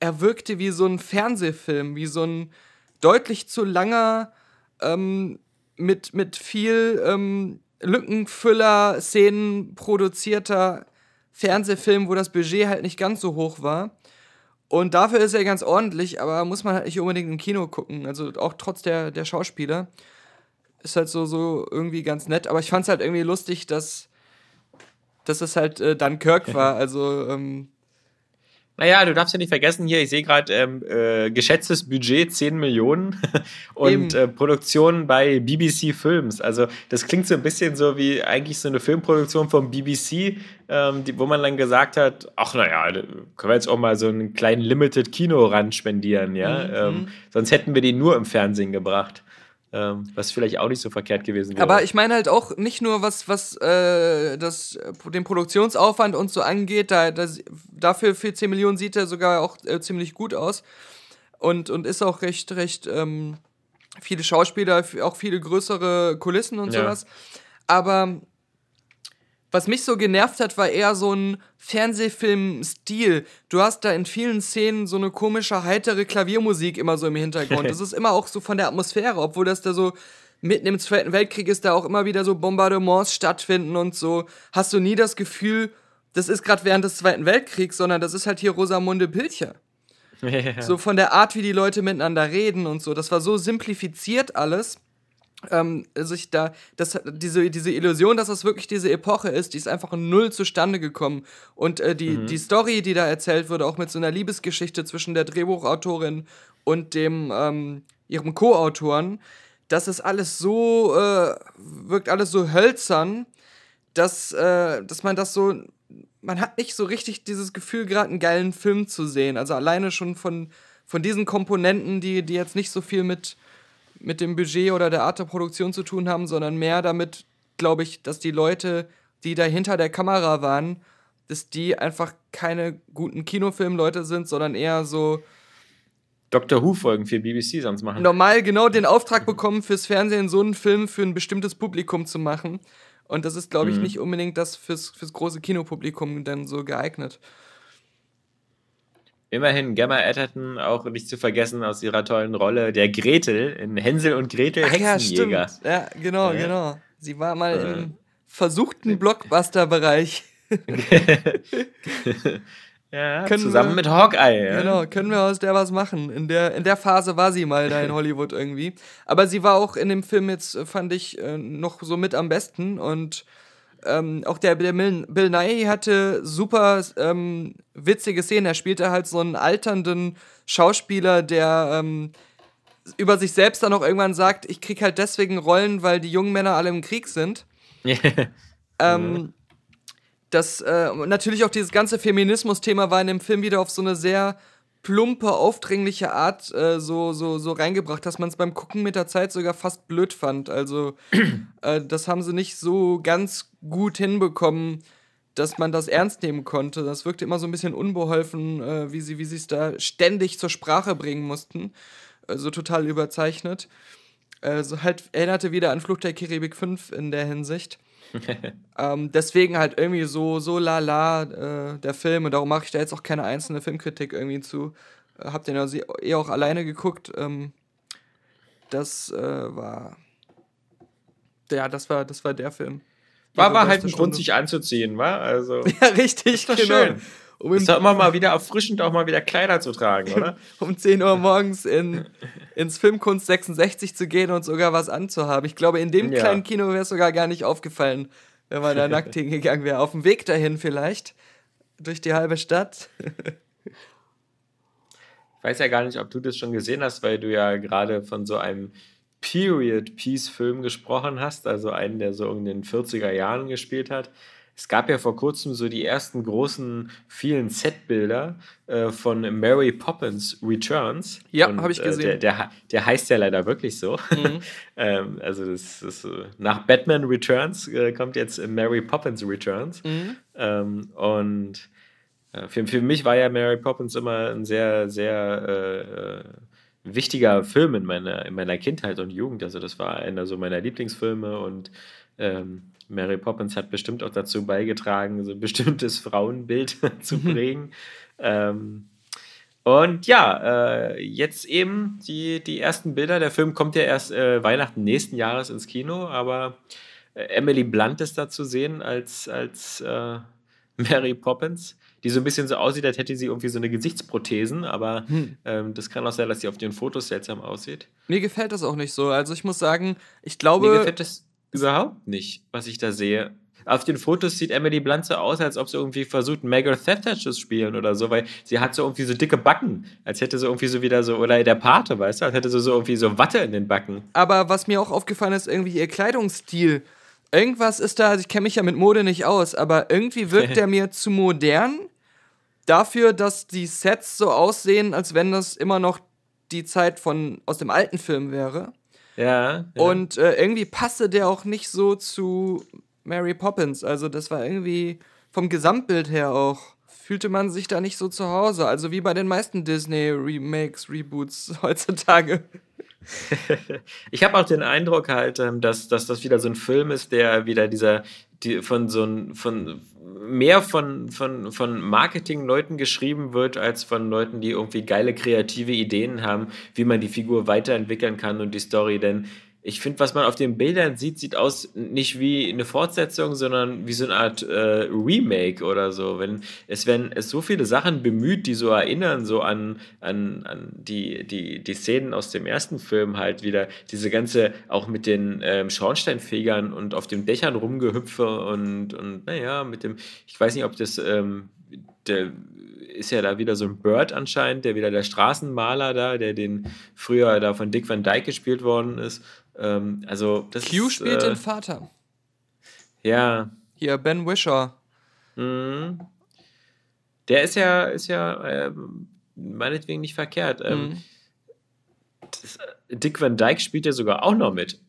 er wirkte wie so ein Fernsehfilm, wie so ein deutlich zu langer, ähm, mit, mit viel ähm, Lückenfüller-Szenen produzierter Fernsehfilm, wo das Budget halt nicht ganz so hoch war. Und dafür ist er ganz ordentlich, aber muss man halt nicht unbedingt im Kino gucken. Also auch trotz der, der Schauspieler. Ist halt so, so irgendwie ganz nett. Aber ich fand es halt irgendwie lustig, dass, dass es halt äh, Dunkirk war. Also ähm, naja, du darfst ja nicht vergessen, hier, ich sehe gerade ähm, äh, geschätztes Budget 10 Millionen und äh, Produktion bei BBC Films. Also das klingt so ein bisschen so wie eigentlich so eine Filmproduktion vom BBC, ähm, die, wo man dann gesagt hat, ach naja, können wir jetzt auch mal so einen kleinen Limited Kino ran spendieren, ja. Mhm. Ähm, sonst hätten wir die nur im Fernsehen gebracht. Ähm, was vielleicht auch nicht so verkehrt gewesen wäre. Aber ich meine halt auch nicht nur, was, was äh, das, den Produktionsaufwand und so angeht, da, das, dafür für 10 Millionen sieht er sogar auch äh, ziemlich gut aus. Und, und ist auch recht, recht ähm, viele Schauspieler, auch viele größere Kulissen und ja. sowas. Aber was mich so genervt hat, war eher so ein Fernsehfilm-Stil. Du hast da in vielen Szenen so eine komische, heitere Klaviermusik immer so im Hintergrund. das ist immer auch so von der Atmosphäre, obwohl das da so mitten im Zweiten Weltkrieg ist, da auch immer wieder so Bombardements stattfinden und so. Hast du nie das Gefühl, das ist gerade während des Zweiten Weltkriegs, sondern das ist halt hier Rosamunde Pilcher. So von der Art, wie die Leute miteinander reden und so. Das war so simplifiziert alles ähm, sich da, das, diese, diese Illusion, dass das wirklich diese Epoche ist, die ist einfach null zustande gekommen. Und äh, die, mhm. die Story, die da erzählt wurde, auch mit so einer Liebesgeschichte zwischen der Drehbuchautorin und dem ähm, ihrem Co-Autoren, das ist alles so, äh, wirkt alles so hölzern, dass, äh, dass man das so man hat nicht so richtig dieses Gefühl, gerade einen geilen Film zu sehen. Also alleine schon von, von diesen Komponenten, die, die jetzt nicht so viel mit, mit dem Budget oder der Art der Produktion zu tun haben, sondern mehr damit, glaube ich, dass die Leute, die da hinter der Kamera waren, dass die einfach keine guten Kinofilmleute sind, sondern eher so. Doctor Who-Folgen für BBC sonst machen. Normal genau den Auftrag bekommen, fürs Fernsehen so einen Film für ein bestimmtes Publikum zu machen. Und das ist, glaube ich, mhm. nicht unbedingt das fürs, fürs große Kinopublikum dann so geeignet. Immerhin Gemma Atherton, auch nicht zu vergessen aus ihrer tollen Rolle der Gretel in Hänsel und Gretel Ach, Hexenjäger. Ja, ja, genau, ja. genau. Sie war mal äh. im versuchten Blockbuster-Bereich. Ja, können zusammen wir, mit Hawkeye. Ja. Genau, können wir aus der was machen. In der, in der Phase war sie mal da in Hollywood irgendwie. Aber sie war auch in dem Film jetzt, fand ich, äh, noch so mit am besten. Und ähm, auch der, der Bill Nye hatte super ähm, witzige Szenen. Er spielte halt so einen alternden Schauspieler, der ähm, über sich selbst dann auch irgendwann sagt, ich krieg halt deswegen Rollen, weil die jungen Männer alle im Krieg sind. ähm, das äh, natürlich auch dieses ganze Feminismus-Thema war in dem Film wieder auf so eine sehr plumpe, aufdringliche Art äh, so, so, so reingebracht, dass man es beim Gucken mit der Zeit sogar fast blöd fand. Also, äh, das haben sie nicht so ganz gut hinbekommen, dass man das ernst nehmen konnte. Das wirkte immer so ein bisschen unbeholfen, äh, wie sie wie es da ständig zur Sprache bringen mussten. so also total überzeichnet. Also halt erinnerte wieder an Flucht der Karibik 5 in der Hinsicht. ähm, deswegen halt irgendwie so, so lala äh, der Film und darum mache ich da jetzt auch keine einzelne Filmkritik irgendwie zu. Äh, hab den ja eh auch alleine geguckt. Ähm, das äh, war. Ja, das war, das war der Film. War, war halt ein Grund, sich anzuziehen, war? Also. Ja, richtig, genau. Schön. Um ist doch immer mal wieder erfrischend, auch mal wieder Kleider zu tragen, oder? um 10 Uhr morgens in, ins Filmkunst 66 zu gehen und sogar was anzuhaben. Ich glaube, in dem ja. kleinen Kino wäre es sogar gar nicht aufgefallen, wenn man da nackt hingegangen wäre. Auf dem Weg dahin vielleicht. Durch die halbe Stadt. ich weiß ja gar nicht, ob du das schon gesehen hast, weil du ja gerade von so einem Period-Piece-Film gesprochen hast, also einen, der so in den 40er Jahren gespielt hat es gab ja vor kurzem so die ersten großen, vielen Setbilder äh, von Mary Poppins Returns. Ja, habe ich gesehen. Äh, der, der, der, heißt ja leider wirklich so. Mhm. ähm, also das, das, nach Batman Returns äh, kommt jetzt Mary Poppins Returns. Mhm. Ähm, und äh, für, für mich war ja Mary Poppins immer ein sehr, sehr äh, wichtiger Film in meiner, in meiner Kindheit und Jugend. Also das war einer so meiner Lieblingsfilme und ähm, Mary Poppins hat bestimmt auch dazu beigetragen, so ein bestimmtes Frauenbild zu mhm. prägen. ähm, und ja, äh, jetzt eben die, die ersten Bilder. Der Film kommt ja erst äh, Weihnachten nächsten Jahres ins Kino, aber äh, Emily Blunt ist da zu sehen als, als äh, Mary Poppins, die so ein bisschen so aussieht, als hätte sie irgendwie so eine Gesichtsprothesen, aber hm. ähm, das kann auch sein, dass sie auf den Fotos seltsam aussieht. Mir gefällt das auch nicht so. Also ich muss sagen, ich glaube. Mir gefällt das überhaupt nicht, was ich da sehe. Auf den Fotos sieht Emily Blunt so aus, als ob sie irgendwie versucht, Margaret Thatcher zu spielen oder so, weil sie hat so irgendwie so dicke Backen, als hätte sie irgendwie so wieder so, oder der Pate, weißt du, als hätte sie so irgendwie so Watte in den Backen. Aber was mir auch aufgefallen ist, irgendwie ihr Kleidungsstil. Irgendwas ist da, also ich kenne mich ja mit Mode nicht aus, aber irgendwie wirkt der mir zu modern dafür, dass die Sets so aussehen, als wenn das immer noch die Zeit von aus dem alten Film wäre. Ja. ja. Und äh, irgendwie passte der auch nicht so zu Mary Poppins. Also das war irgendwie vom Gesamtbild her auch fühlte man sich da nicht so zu Hause. Also wie bei den meisten Disney-Remakes, Reboots heutzutage. ich habe auch den Eindruck halt, ähm, dass, dass das wieder so ein Film ist, der wieder dieser, die, von so ein, von mehr von, von, von Marketing-Leuten geschrieben wird, als von Leuten, die irgendwie geile kreative Ideen haben, wie man die Figur weiterentwickeln kann und die Story. Denn ich finde, was man auf den Bildern sieht, sieht aus nicht wie eine Fortsetzung, sondern wie so eine Art äh, Remake oder so. Wenn es werden es so viele Sachen bemüht, die so erinnern, so an, an, an die, die, die Szenen aus dem ersten Film halt wieder, diese ganze, auch mit den ähm, Schornsteinfegern und auf den Dächern rumgehüpfe und, und naja, mit dem, ich weiß nicht, ob das ähm, der ist ja da wieder so ein Bird anscheinend, der wieder der Straßenmaler da, der den früher da von Dick Van Dyke gespielt worden ist. Ähm, also das Q spielt äh, den Vater. Ja. Hier, Ben Wisher. Mhm. Der ist ja, ist ja äh, meinetwegen nicht verkehrt. Ähm, mhm. das, Dick Van Dyke spielt ja sogar auch noch mit.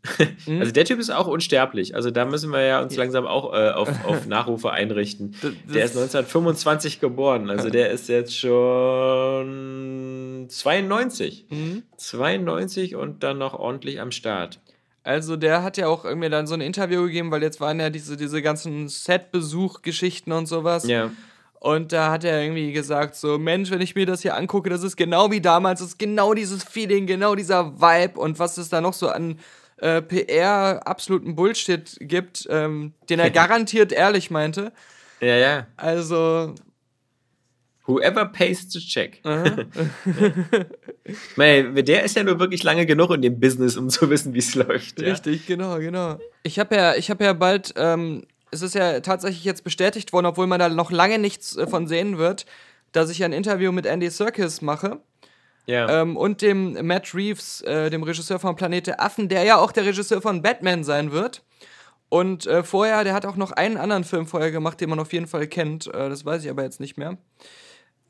Mhm. Also der Typ ist auch unsterblich. Also da müssen wir ja uns langsam auch äh, auf, auf Nachrufe einrichten. Das, der ist 1925 geboren. Also der ist jetzt schon 92. Mhm. 92 und dann noch ordentlich am Start. Also der hat ja auch irgendwie dann so ein Interview gegeben, weil jetzt waren ja diese, diese ganzen Set-Besuch-Geschichten und sowas. Ja. Und da hat er irgendwie gesagt, so, Mensch, wenn ich mir das hier angucke, das ist genau wie damals, das ist genau dieses Feeling, genau dieser Vibe und was es da noch so an äh, PR absoluten Bullshit gibt, ähm, den er garantiert ehrlich meinte. Ja, ja. Also. Whoever pays the check. der ist ja nur wirklich lange genug in dem Business, um zu wissen, wie es läuft. Richtig, ja. genau, genau. Ich habe ja, hab ja bald ähm, es ist ja tatsächlich jetzt bestätigt worden, obwohl man da noch lange nichts äh, von sehen wird, dass ich ein Interview mit Andy Serkis mache. Ja. Ähm, und dem Matt Reeves, äh, dem Regisseur von Planete Affen, der ja auch der Regisseur von Batman sein wird. Und äh, vorher, der hat auch noch einen anderen Film vorher gemacht, den man auf jeden Fall kennt. Äh, das weiß ich aber jetzt nicht mehr.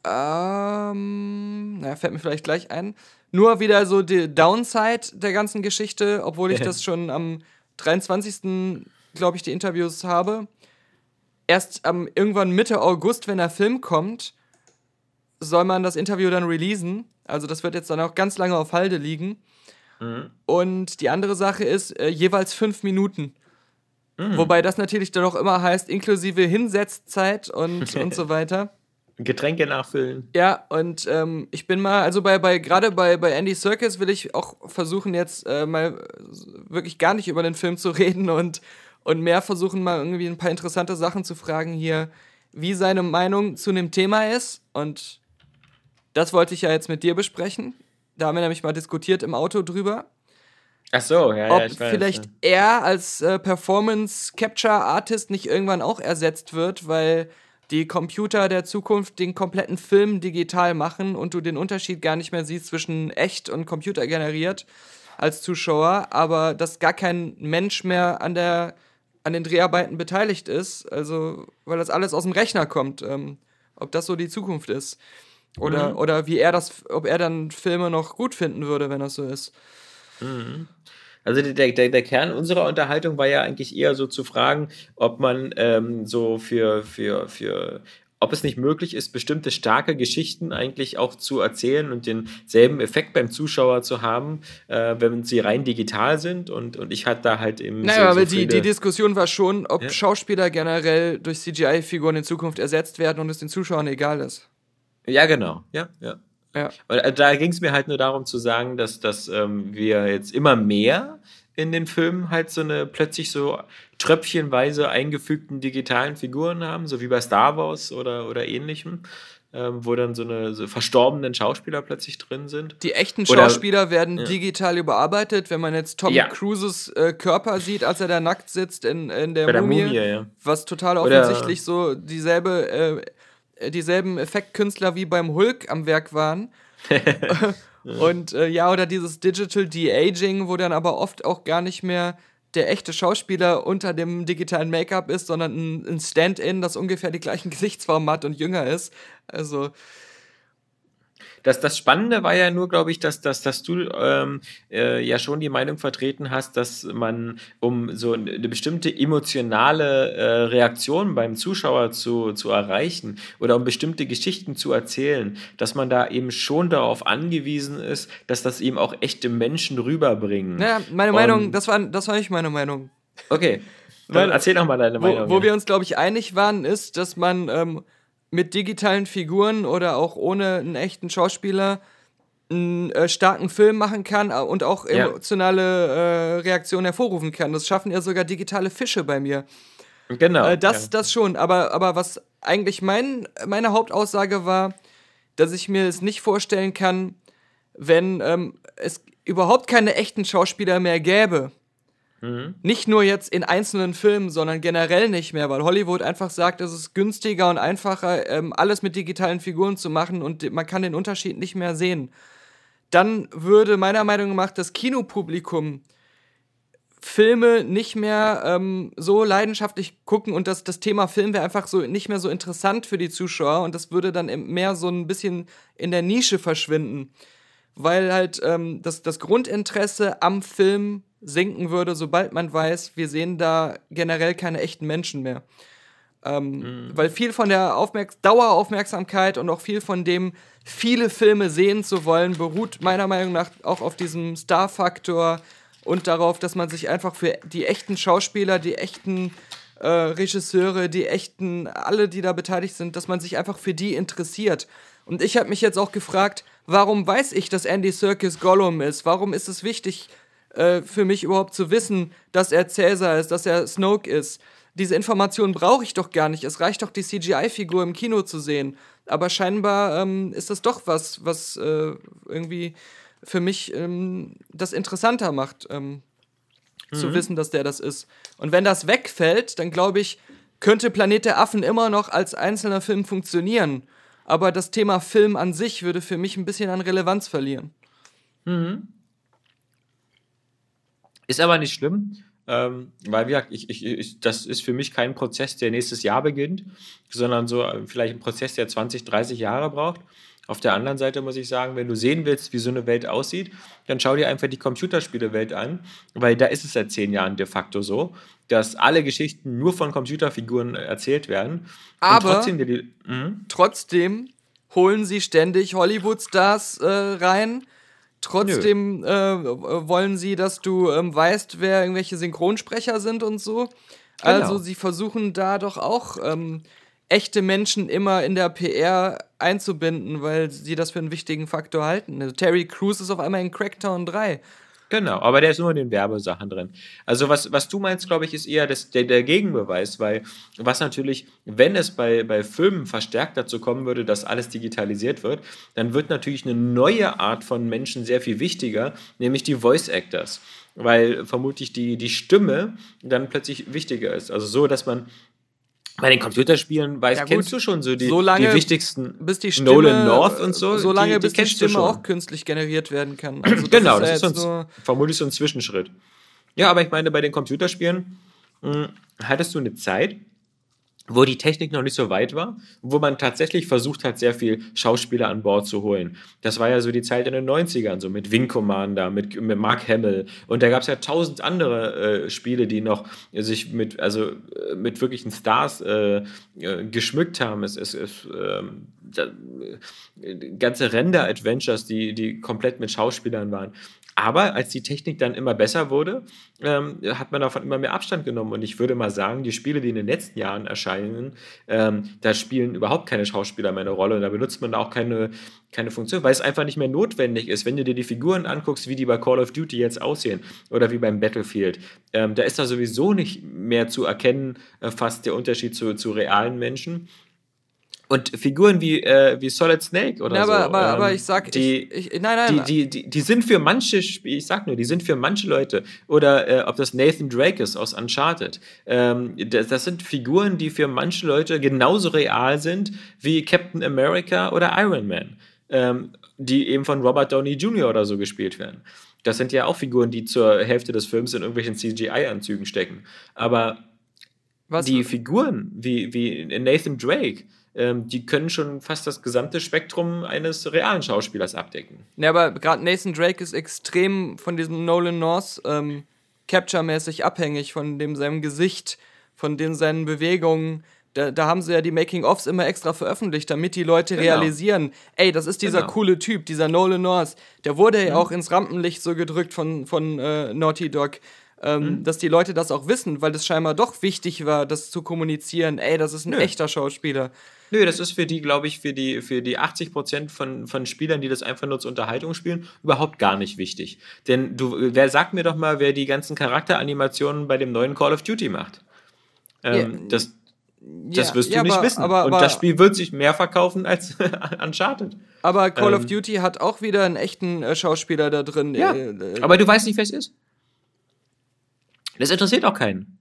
Ähm, naja, fällt mir vielleicht gleich ein. Nur wieder so die Downside der ganzen Geschichte, obwohl ich das schon am 23 glaube ich, die Interviews habe. Erst ähm, irgendwann Mitte August, wenn der Film kommt, soll man das Interview dann releasen. Also das wird jetzt dann auch ganz lange auf Halde liegen. Mhm. Und die andere Sache ist, äh, jeweils fünf Minuten. Mhm. Wobei das natürlich dann auch immer heißt, inklusive Hinsetzzeit und, und so weiter. Getränke nachfüllen. Ja, und ähm, ich bin mal, also bei, bei gerade bei, bei Andy Circus will ich auch versuchen, jetzt äh, mal wirklich gar nicht über den Film zu reden und und mehr versuchen mal irgendwie ein paar interessante Sachen zu fragen hier, wie seine Meinung zu einem Thema ist. Und das wollte ich ja jetzt mit dir besprechen. Da haben wir nämlich mal diskutiert im Auto drüber. Ach so, ja, ob ja, ich weiß, vielleicht ja. er als äh, Performance Capture Artist nicht irgendwann auch ersetzt wird, weil die Computer der Zukunft den kompletten Film digital machen und du den Unterschied gar nicht mehr siehst zwischen echt und computergeneriert als Zuschauer, aber dass gar kein Mensch mehr an der an den Dreharbeiten beteiligt ist, also weil das alles aus dem Rechner kommt, ähm, ob das so die Zukunft ist. Oder, mhm. oder wie er das, ob er dann Filme noch gut finden würde, wenn das so ist. Mhm. Also der, der, der Kern unserer Unterhaltung war ja eigentlich eher so zu fragen, ob man ähm, so für, für, für ob es nicht möglich ist, bestimmte starke Geschichten eigentlich auch zu erzählen und denselben Effekt beim Zuschauer zu haben, äh, wenn sie rein digital sind. Und, und ich hatte da halt eben. Naja, so, aber so die, die Diskussion war schon, ob ja? Schauspieler generell durch CGI-Figuren in Zukunft ersetzt werden und es den Zuschauern egal ist. Ja, genau. Ja, ja. Ja. Äh, da ging es mir halt nur darum zu sagen, dass, dass ähm, wir jetzt immer mehr in den Filmen halt so eine plötzlich so tröpfchenweise eingefügten digitalen Figuren haben, so wie bei Star Wars oder, oder ähnlichem. Ähm, wo dann so eine so verstorbenen Schauspieler plötzlich drin sind. Die echten Schauspieler Oder, werden ja. digital überarbeitet. Wenn man jetzt Tom ja. Cruises äh, Körper sieht, als er da nackt sitzt in, in der, Bei Mumie, der Mumie ja. was total offensichtlich Oder, so dieselbe, äh, dieselben Effektkünstler wie beim Hulk am Werk waren. Und äh, ja, oder dieses Digital De-Aging, wo dann aber oft auch gar nicht mehr der echte Schauspieler unter dem digitalen Make-up ist, sondern ein, ein Stand-in, das ungefähr die gleichen Gesichtsform hat und jünger ist. Also das, das Spannende war ja nur, glaube ich, dass, dass, dass du ähm, äh, ja schon die Meinung vertreten hast, dass man, um so eine bestimmte emotionale äh, Reaktion beim Zuschauer zu, zu erreichen oder um bestimmte Geschichten zu erzählen, dass man da eben schon darauf angewiesen ist, dass das eben auch echte Menschen rüberbringen. Ja, meine Meinung, Und, das war, das war nicht meine Meinung. Okay. Dann erzähl doch mal deine Meinung. Wo, wo wir uns, glaube ich, einig waren, ist, dass man ähm, mit digitalen Figuren oder auch ohne einen echten Schauspieler einen äh, starken Film machen kann und auch emotionale äh, Reaktionen hervorrufen kann. Das schaffen ja sogar digitale Fische bei mir. Genau. Äh, das, ja. das schon, aber, aber was eigentlich mein, meine Hauptaussage war, dass ich mir es nicht vorstellen kann, wenn ähm, es überhaupt keine echten Schauspieler mehr gäbe, Mhm. Nicht nur jetzt in einzelnen Filmen, sondern generell nicht mehr, weil Hollywood einfach sagt, es ist günstiger und einfacher, ähm, alles mit digitalen Figuren zu machen und man kann den Unterschied nicht mehr sehen. Dann würde meiner Meinung nach das Kinopublikum Filme nicht mehr ähm, so leidenschaftlich gucken und das, das Thema Film wäre einfach so nicht mehr so interessant für die Zuschauer und das würde dann mehr so ein bisschen in der Nische verschwinden. Weil halt ähm, das, das Grundinteresse am Film sinken würde, sobald man weiß, wir sehen da generell keine echten Menschen mehr. Ähm, mhm. Weil viel von der Aufmerks Daueraufmerksamkeit und auch viel von dem, viele Filme sehen zu wollen, beruht meiner Meinung nach auch auf diesem Star-Faktor und darauf, dass man sich einfach für die echten Schauspieler, die echten äh, Regisseure, die echten, alle, die da beteiligt sind, dass man sich einfach für die interessiert. Und ich habe mich jetzt auch gefragt, warum weiß ich, dass Andy Serkis Gollum ist? Warum ist es wichtig äh, für mich überhaupt zu wissen, dass er Cäsar ist, dass er Snoke ist? Diese Informationen brauche ich doch gar nicht. Es reicht doch, die CGI-Figur im Kino zu sehen. Aber scheinbar ähm, ist das doch was, was äh, irgendwie für mich ähm, das interessanter macht, ähm, mhm. zu wissen, dass der das ist. Und wenn das wegfällt, dann glaube ich, könnte Planet der Affen immer noch als einzelner Film funktionieren. Aber das Thema Film an sich würde für mich ein bisschen an Relevanz verlieren. Mhm. Ist aber nicht schlimm, ähm, weil wie gesagt, ich, ich, ich, das ist für mich kein Prozess, der nächstes Jahr beginnt, sondern so äh, vielleicht ein Prozess, der 20, 30 Jahre braucht. Auf der anderen Seite muss ich sagen, wenn du sehen willst, wie so eine Welt aussieht, dann schau dir einfach die Computerspielewelt an, weil da ist es seit zehn Jahren de facto so, dass alle Geschichten nur von Computerfiguren erzählt werden. Aber trotzdem, die, mhm. trotzdem, holen sie ständig Hollywood-Stars äh, rein. Trotzdem äh, wollen sie, dass du ähm, weißt, wer irgendwelche Synchronsprecher sind und so. Genau. Also sie versuchen da doch auch ähm, echte Menschen immer in der PR einzubinden, weil sie das für einen wichtigen Faktor halten. Also Terry Crews ist auf einmal in Cracktown 3. Genau, aber der ist nur in den Werbesachen drin. Also was, was du meinst, glaube ich, ist eher das, der, der Gegenbeweis, weil was natürlich, wenn es bei, bei Filmen verstärkt dazu kommen würde, dass alles digitalisiert wird, dann wird natürlich eine neue Art von Menschen sehr viel wichtiger, nämlich die Voice Actors weil vermutlich die, die Stimme dann plötzlich wichtiger ist. Also so, dass man bei den Computerspielen weißt, ja, kennst du schon so die, so lange, die wichtigsten bis die Stimme, Nolan North und so. So lange, die, die bis die Stimme auch künstlich generiert werden kann. Also das genau, ist das ist so ein, vermutlich so ein Zwischenschritt. Ja, aber ich meine, bei den Computerspielen mh, hm, hattest du eine Zeit, wo die Technik noch nicht so weit war, wo man tatsächlich versucht hat, sehr viel Schauspieler an Bord zu holen. Das war ja so die Zeit in den 90ern, so mit Wing Commander, mit, mit Mark Hamill. Und da gab es ja tausend andere äh, Spiele, die noch sich mit, also, äh, mit wirklichen Stars äh, äh, geschmückt haben. Es, es, es ähm, äh, ganze Render-Adventures, die, die komplett mit Schauspielern waren. Aber als die Technik dann immer besser wurde, ähm, hat man davon immer mehr Abstand genommen. Und ich würde mal sagen, die Spiele, die in den letzten Jahren erscheinen, ähm, da spielen überhaupt keine Schauspieler mehr eine Rolle. Und da benutzt man auch keine, keine Funktion, weil es einfach nicht mehr notwendig ist. Wenn du dir die Figuren anguckst, wie die bei Call of Duty jetzt aussehen oder wie beim Battlefield, ähm, da ist da sowieso nicht mehr zu erkennen, äh, fast der Unterschied zu, zu realen Menschen. Und Figuren wie, äh, wie Solid Snake oder ja, aber, so. Aber, ähm, aber ich sag, die, ich, ich, nein, nein. Die, die, die, sind für manche, ich sag nur, die sind für manche Leute, oder äh, ob das Nathan Drake ist aus Uncharted, ähm, das, das, sind Figuren, die für manche Leute genauso real sind wie Captain America oder Iron Man, ähm, die eben von Robert Downey Jr. oder so gespielt werden. Das sind ja auch Figuren, die zur Hälfte des Films in irgendwelchen CGI-Anzügen stecken. Aber Was? die Figuren wie, wie Nathan Drake, die können schon fast das gesamte Spektrum eines realen Schauspielers abdecken. Ja, aber gerade Nathan Drake ist extrem von diesem Nolan North ähm, Capture-mäßig abhängig, von dem seinem Gesicht, von den seinen Bewegungen. Da, da, haben sie ja die Making-ofs immer extra veröffentlicht, damit die Leute genau. realisieren, ey, das ist dieser genau. coole Typ, dieser Nolan North. Der wurde ja mhm. auch ins Rampenlicht so gedrückt von, von äh, Naughty Dog ähm, mhm. dass die Leute das auch wissen, weil das scheinbar doch wichtig war, das zu kommunizieren. Ey, das ist ein Nö. echter Schauspieler. Nö, das ist für die, glaube ich, für die, für die 80 Prozent von, von Spielern, die das einfach nur zur Unterhaltung spielen, überhaupt gar nicht wichtig. Denn du, wer sagt mir doch mal, wer die ganzen Charakteranimationen bei dem neuen Call of Duty macht? Ähm, ja. Das, das ja, wirst du ja, nicht aber, wissen. Aber, aber, Und das Spiel wird sich mehr verkaufen als Uncharted. Aber Call ähm, of Duty hat auch wieder einen echten äh, Schauspieler da drin. Ja, äh, äh, aber du weißt nicht, wer es ist. Das interessiert auch keinen.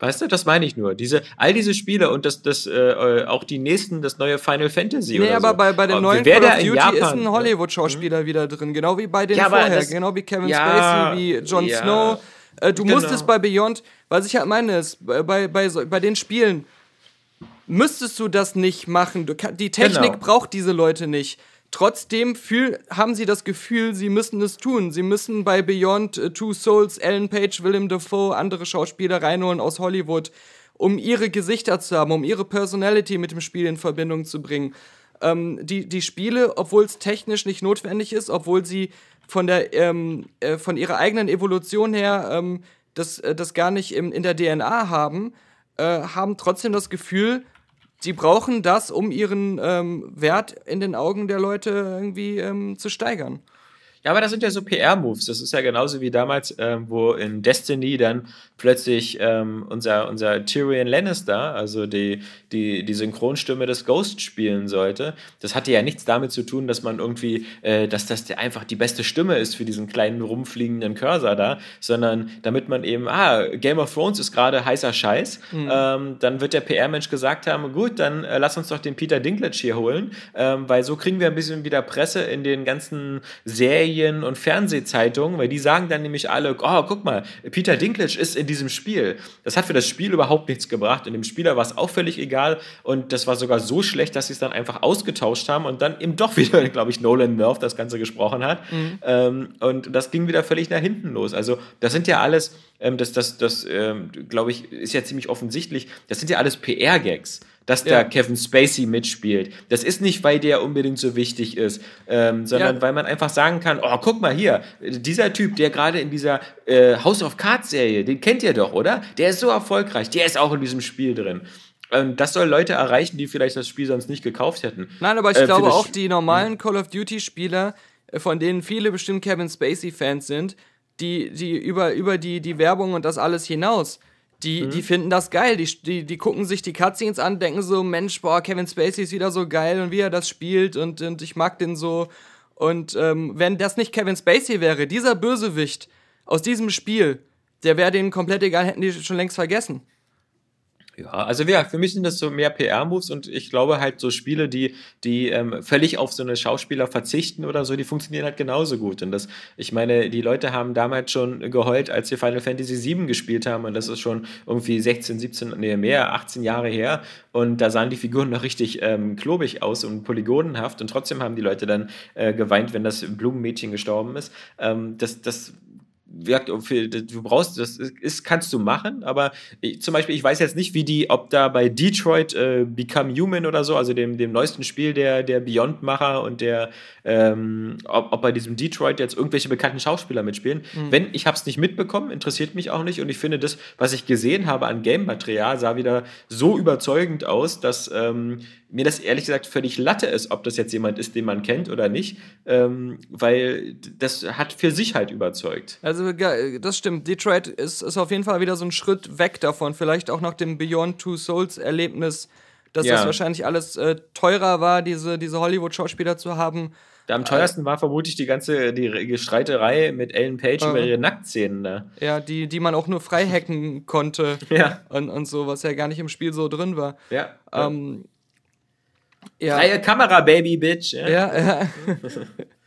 Weißt du, das meine ich nur. Diese, all diese Spiele und das, das, äh, auch die nächsten, das neue Final Fantasy. Nee, aber so. bei, bei den neuen Call of Duty Japan, ist ein Hollywood-Schauspieler mhm. wieder drin, genau wie bei den ja, vorher, genau wie Kevin ja, Spacey, wie Jon ja. Snow. Äh, du genau. musstest bei Beyond, was ich halt meine, ist, bei, bei, bei den Spielen müsstest du das nicht machen. Du, die Technik genau. braucht diese Leute nicht. Trotzdem fühl, haben sie das Gefühl, sie müssen es tun. Sie müssen bei Beyond uh, Two Souls, Ellen Page, Willem Dafoe, andere Schauspieler reinholen aus Hollywood, um ihre Gesichter zu haben, um ihre Personality mit dem Spiel in Verbindung zu bringen. Ähm, die, die Spiele, obwohl es technisch nicht notwendig ist, obwohl sie von, der, ähm, äh, von ihrer eigenen Evolution her ähm, das, äh, das gar nicht im, in der DNA haben, äh, haben trotzdem das Gefühl, sie brauchen das, um ihren ähm, Wert in den Augen der Leute irgendwie ähm, zu steigern. Ja, aber das sind ja so PR-Moves. Das ist ja genauso wie damals, ähm, wo in Destiny dann plötzlich ähm, unser, unser Tyrion Lannister, also die, die, die Synchronstimme des Ghost spielen sollte. Das hatte ja nichts damit zu tun, dass man irgendwie, äh, dass das einfach die beste Stimme ist für diesen kleinen rumfliegenden Cursor da, sondern damit man eben, ah, Game of Thrones ist gerade heißer Scheiß. Mhm. Ähm, dann wird der PR-Mensch gesagt haben, gut, dann äh, lass uns doch den Peter Dinklage hier holen, ähm, weil so kriegen wir ein bisschen wieder Presse in den ganzen Serien Serien und Fernsehzeitungen, weil die sagen dann nämlich alle, oh, guck mal, Peter Dinklage ist in diesem Spiel. Das hat für das Spiel überhaupt nichts gebracht und dem Spieler war es auch völlig egal und das war sogar so schlecht, dass sie es dann einfach ausgetauscht haben und dann eben doch wieder, glaube ich, Nolan North das Ganze gesprochen hat mhm. ähm, und das ging wieder völlig nach hinten los. Also das sind ja alles, ähm, das, das, das ähm, glaube ich, ist ja ziemlich offensichtlich, das sind ja alles PR-Gags dass ja. da Kevin Spacey mitspielt. Das ist nicht, weil der unbedingt so wichtig ist, ähm, sondern ja. weil man einfach sagen kann, oh, guck mal hier, dieser Typ, der gerade in dieser äh, House of Cards Serie, den kennt ihr doch, oder? Der ist so erfolgreich, der ist auch in diesem Spiel drin. Und das soll Leute erreichen, die vielleicht das Spiel sonst nicht gekauft hätten. Nein, aber ich äh, glaube auch, die normalen Call of Duty Spieler, äh, von denen viele bestimmt Kevin Spacey Fans sind, die, die über, über die, die Werbung und das alles hinaus die, mhm. die finden das geil. Die, die, die gucken sich die Cutscenes an, denken so, Mensch, boah, Kevin Spacey ist wieder so geil und wie er das spielt und, und ich mag den so. Und ähm, wenn das nicht Kevin Spacey wäre, dieser Bösewicht aus diesem Spiel, der wäre denen komplett egal, hätten die schon längst vergessen. Ja, also ja, für mich sind das so mehr PR-Moves und ich glaube halt so Spiele, die, die ähm, völlig auf so eine Schauspieler verzichten oder so, die funktionieren halt genauso gut. Und das, ich meine, die Leute haben damals schon geheult, als wir Final Fantasy VII gespielt haben und das ist schon irgendwie 16, 17, nee, mehr, 18 Jahre her und da sahen die Figuren noch richtig ähm, klobig aus und polygonenhaft und trotzdem haben die Leute dann äh, geweint, wenn das Blumenmädchen gestorben ist. Ähm, das, das du brauchst, das ist, kannst du machen, aber ich, zum Beispiel, ich weiß jetzt nicht, wie die, ob da bei Detroit äh, Become Human oder so, also dem, dem neuesten Spiel der, der Beyond-Macher und der, ähm, ob, ob bei diesem Detroit jetzt irgendwelche bekannten Schauspieler mitspielen. Mhm. Wenn, ich habe es nicht mitbekommen, interessiert mich auch nicht und ich finde, das, was ich gesehen habe an Game-Material, sah wieder so überzeugend aus, dass ähm, mir das ehrlich gesagt völlig Latte ist, ob das jetzt jemand ist, den man kennt oder nicht, ähm, weil das hat für sich halt überzeugt. Also das stimmt. Detroit ist, ist auf jeden Fall wieder so ein Schritt weg davon. Vielleicht auch nach dem Beyond Two Souls Erlebnis, dass ja. das wahrscheinlich alles äh, teurer war, diese, diese Hollywood-Schauspieler zu haben. Da am teuersten war vermutlich die ganze die Streiterei mit Ellen Page äh, über ihre Nacktszenen da. Ja, die, die man auch nur frei hacken konnte. ja. Und, und so, was ja gar nicht im Spiel so drin war. Ja. Ähm, ja. Freie Kamera, Baby, Bitch. Ja, ja. ja.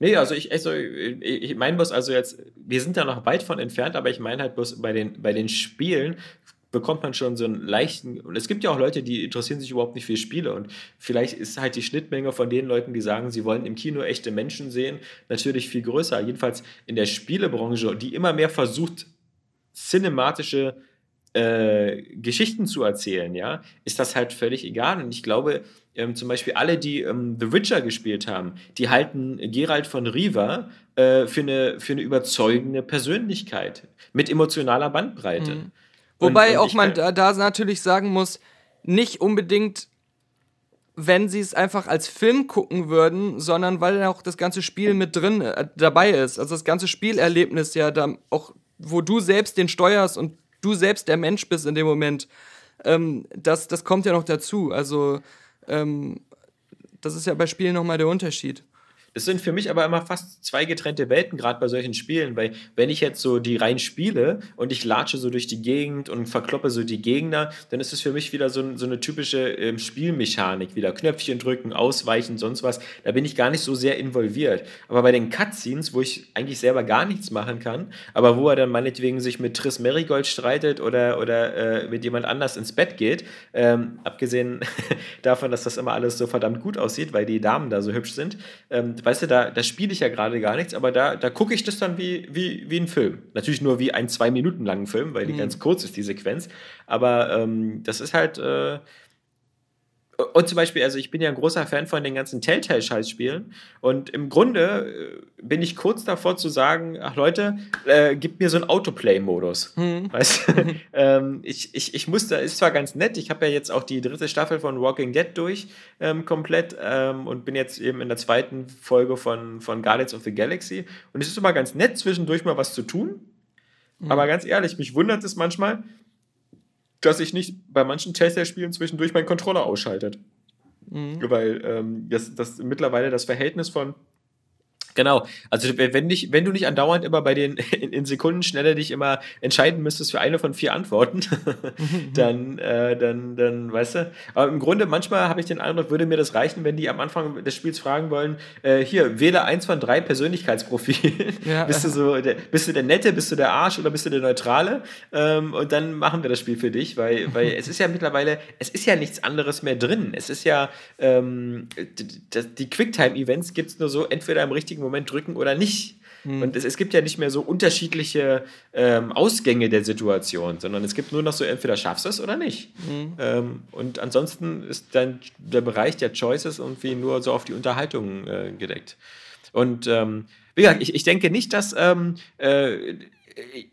nee, also ich, also ich meine bloß, also jetzt, wir sind da noch weit von entfernt, aber ich meine halt bloß bei den, bei den Spielen bekommt man schon so einen leichten, und es gibt ja auch Leute, die interessieren sich überhaupt nicht für Spiele und vielleicht ist halt die Schnittmenge von den Leuten, die sagen, sie wollen im Kino echte Menschen sehen, natürlich viel größer. Jedenfalls in der Spielebranche, die immer mehr versucht, cinematische äh, Geschichten zu erzählen, ja, ist das halt völlig egal. Und ich glaube, ähm, zum Beispiel alle, die ähm, The Witcher gespielt haben, die halten Geralt von Riva äh, für, eine, für eine überzeugende Persönlichkeit mit emotionaler Bandbreite. Mhm. Wobei und, und auch man da, da natürlich sagen muss, nicht unbedingt wenn sie es einfach als Film gucken würden, sondern weil auch das ganze Spiel mit drin äh, dabei ist. Also das ganze Spielerlebnis ja da auch, wo du selbst den steuerst und du selbst der Mensch bist in dem Moment. Ähm, das, das kommt ja noch dazu. Also, ähm, das ist ja bei Spielen nochmal der Unterschied. Das sind für mich aber immer fast zwei getrennte Welten, gerade bei solchen Spielen, weil wenn ich jetzt so die rein spiele und ich latsche so durch die Gegend und verkloppe so die Gegner, dann ist es für mich wieder so, so eine typische ähm, Spielmechanik, wieder Knöpfchen drücken, ausweichen, sonst was. Da bin ich gar nicht so sehr involviert. Aber bei den Cutscenes, wo ich eigentlich selber gar nichts machen kann, aber wo er dann meinetwegen sich mit Triss Merigold streitet oder, oder äh, mit jemand anders ins Bett geht, ähm, abgesehen davon, dass das immer alles so verdammt gut aussieht, weil die Damen da so hübsch sind, ähm, weißt du, da, da spiele ich ja gerade gar nichts, aber da, da gucke ich das dann wie, wie, wie ein Film. Natürlich nur wie ein zwei Minuten langen Film, weil die mhm. ganz kurz ist, die Sequenz. Aber ähm, das ist halt. Äh, und zum Beispiel, also ich bin ja ein großer Fan von den ganzen Telltale-Scheißspielen. Und im Grunde äh, bin ich kurz davor zu sagen, ach Leute, äh, gib mir so einen Autoplay-Modus. Hm. Weißt ähm, ich, ich, ich muss, da ist zwar ganz nett, ich habe ja jetzt auch die dritte Staffel von Walking Dead durch ähm, komplett ähm, und bin jetzt eben in der zweiten Folge von, von Guardians of the Galaxy. Und es ist immer ganz nett, zwischendurch mal was zu tun. Hm. Aber ganz ehrlich, mich wundert es manchmal, dass sich nicht bei manchen Telltale-Spielen zwischendurch mein Controller ausschaltet. Mhm. Weil ähm, das, das mittlerweile das Verhältnis von Genau, also wenn, nicht, wenn du nicht andauernd immer bei den in, in Sekundenschnelle dich immer entscheiden müsstest für eine von vier Antworten, dann, äh, dann, dann, weißt du. Aber im Grunde, manchmal habe ich den Eindruck, würde mir das reichen, wenn die am Anfang des Spiels fragen wollen, äh, hier, wähle eins von drei Persönlichkeitsprofilen. Ja. bist, du so der, bist du der Nette, bist du der Arsch oder bist du der Neutrale? Ähm, und dann machen wir das Spiel für dich, weil, weil es ist ja mittlerweile, es ist ja nichts anderes mehr drin. Es ist ja, ähm, die Quicktime-Events gibt es nur so entweder im richtigen richtigen Moment drücken oder nicht. Hm. Und es, es, gibt ja nicht mehr so unterschiedliche ähm, Ausgänge der Situation, sondern es gibt nur noch so, entweder schaffst du es oder nicht. Hm. Ähm, und ansonsten ist dann der Bereich der Choices irgendwie nur so auf die Unterhaltung äh, gedeckt. Und ähm, wie gesagt, ich, ich denke nicht, dass ähm, äh,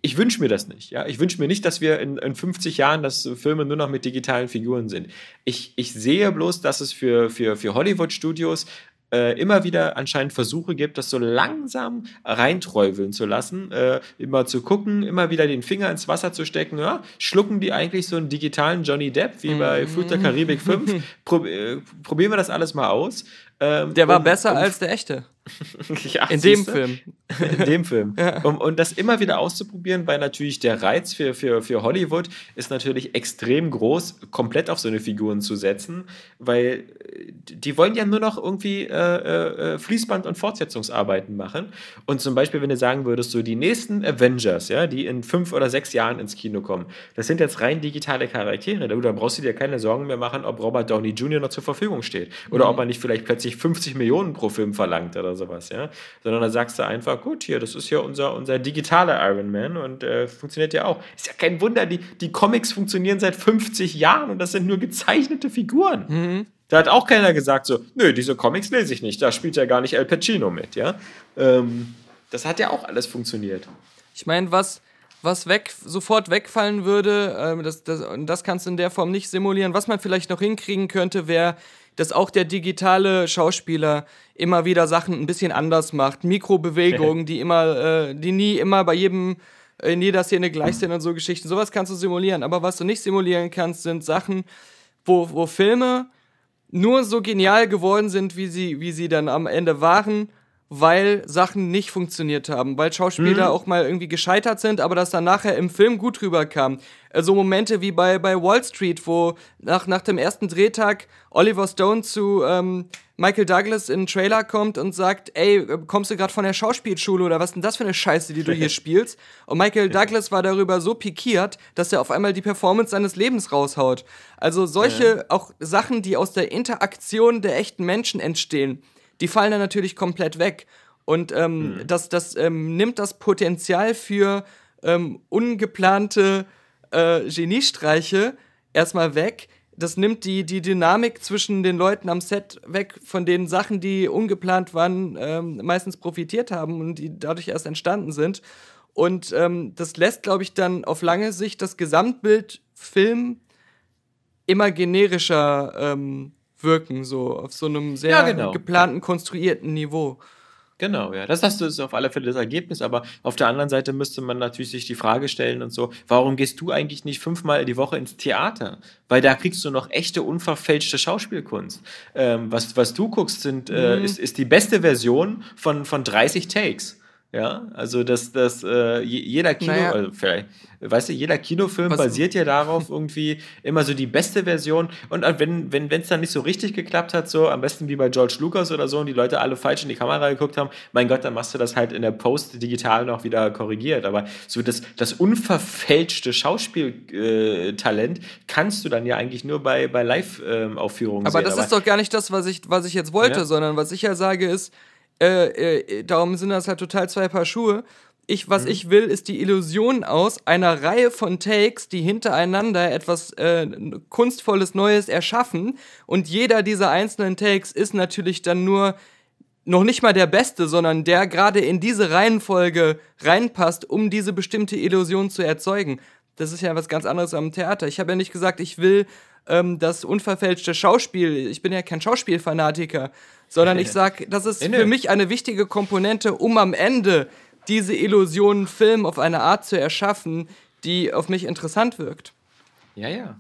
ich wünsche mir das nicht. Ja? Ich wünsche mir nicht, dass wir in, in 50 Jahren, dass Filme nur noch mit digitalen Figuren sind. Ich, ich sehe bloß, dass es für, für, für Hollywood-Studios äh, immer wieder anscheinend Versuche gibt, das so langsam reinträufeln zu lassen, äh, immer zu gucken, immer wieder den Finger ins Wasser zu stecken. Ja, schlucken die eigentlich so einen digitalen Johnny Depp wie bei mhm. Der Karibik 5? Pro, äh, probieren wir das alles mal aus. Ähm, der war um, besser um, als der echte. ja, in dem Film. In dem Film. ja. um, und das immer wieder auszuprobieren, weil natürlich der Reiz für, für, für Hollywood ist natürlich extrem groß, komplett auf so eine Figuren zu setzen, weil äh, die wollen ja nur noch irgendwie äh, äh, äh, Fließband- und Fortsetzungsarbeiten machen. Und zum Beispiel, wenn du sagen würdest, so die nächsten Avengers, ja, die in fünf oder sechs Jahren ins Kino kommen, das sind jetzt rein digitale Charaktere. Da brauchst du dir keine Sorgen mehr machen, ob Robert Downey Jr. noch zur Verfügung steht. Oder mhm. ob er nicht vielleicht plötzlich 50 Millionen pro Film verlangt oder sowas, ja. Sondern da sagst du einfach, gut, hier, das ist ja unser, unser digitaler Iron Man und äh, funktioniert ja auch. Ist ja kein Wunder, die, die Comics funktionieren seit 50 Jahren und das sind nur gezeichnete Figuren. Mhm. Da hat auch keiner gesagt so, nö, diese Comics lese ich nicht, da spielt ja gar nicht Al Pacino mit, ja. Ähm, das hat ja auch alles funktioniert. Ich meine, was, was weg, sofort wegfallen würde, ähm, das, das, das kannst du in der Form nicht simulieren. Was man vielleicht noch hinkriegen könnte, wäre dass auch der digitale Schauspieler immer wieder Sachen ein bisschen anders macht. Mikrobewegungen, die immer, äh, die nie immer bei jedem, in jeder Szene gleich sind und so Geschichten. Sowas kannst du simulieren. Aber was du nicht simulieren kannst, sind Sachen, wo, wo Filme nur so genial geworden sind, wie sie, wie sie dann am Ende waren, weil Sachen nicht funktioniert haben, weil Schauspieler mhm. auch mal irgendwie gescheitert sind, aber das dann nachher im Film gut rüberkam. Äh, so Momente wie bei, bei Wall Street, wo nach, nach dem ersten Drehtag Oliver Stone zu ähm, Michael Douglas in den Trailer kommt und sagt, ey, kommst du gerade von der Schauspielschule oder was ist denn das für eine Scheiße, die du hier spielst? Und Michael Douglas war darüber so pikiert, dass er auf einmal die Performance seines Lebens raushaut. Also solche ja. auch Sachen, die aus der Interaktion der echten Menschen entstehen die fallen dann natürlich komplett weg. Und ähm, mhm. das, das ähm, nimmt das Potenzial für ähm, ungeplante äh, Geniestreiche erstmal weg. Das nimmt die, die Dynamik zwischen den Leuten am Set weg, von den Sachen, die ungeplant waren, ähm, meistens profitiert haben und die dadurch erst entstanden sind. Und ähm, das lässt, glaube ich, dann auf lange Sicht das Gesamtbild Film immer generischer ähm, wirken, so auf so einem sehr ja, genau. geplanten, konstruierten Niveau. Genau, ja. Das hast du ist auf alle Fälle das Ergebnis, aber auf der anderen Seite müsste man natürlich sich die Frage stellen und so, warum gehst du eigentlich nicht fünfmal die Woche ins Theater? Weil da kriegst du noch echte, unverfälschte Schauspielkunst. Ähm, was, was du guckst, sind, äh, mhm. ist, ist die beste Version von, von 30 Takes. Ja, also dass das äh, jeder Kino, naja. also vielleicht, weißt du, jeder Kinofilm Was? basiert ja darauf irgendwie immer so die beste Version und wenn wenn wenn es dann nicht so richtig geklappt hat, so am besten wie bei George Lucas oder so und die Leute alle falsch in die Kamera geguckt haben, mein Gott, dann machst du das halt in der Post digital noch wieder korrigiert, aber so das das unverfälschte Schauspieltalent äh, kannst du dann ja eigentlich nur bei bei Live ähm, Aufführungen aber sehen. Das aber das ist doch gar nicht das, was ich was ich jetzt wollte, ja. sondern was ich ja sage ist äh, äh, darum sind das halt total zwei Paar Schuhe. Ich, was mhm. ich will, ist die Illusion aus einer Reihe von Takes, die hintereinander etwas äh, kunstvolles Neues erschaffen. Und jeder dieser einzelnen Takes ist natürlich dann nur noch nicht mal der beste, sondern der gerade in diese Reihenfolge reinpasst, um diese bestimmte Illusion zu erzeugen. Das ist ja was ganz anderes am Theater. Ich habe ja nicht gesagt, ich will ähm, das unverfälschte Schauspiel. Ich bin ja kein Schauspielfanatiker, sondern ich sage, das ist für mich eine wichtige Komponente, um am Ende diese Illusionen Film auf eine Art zu erschaffen, die auf mich interessant wirkt. Ja, ja.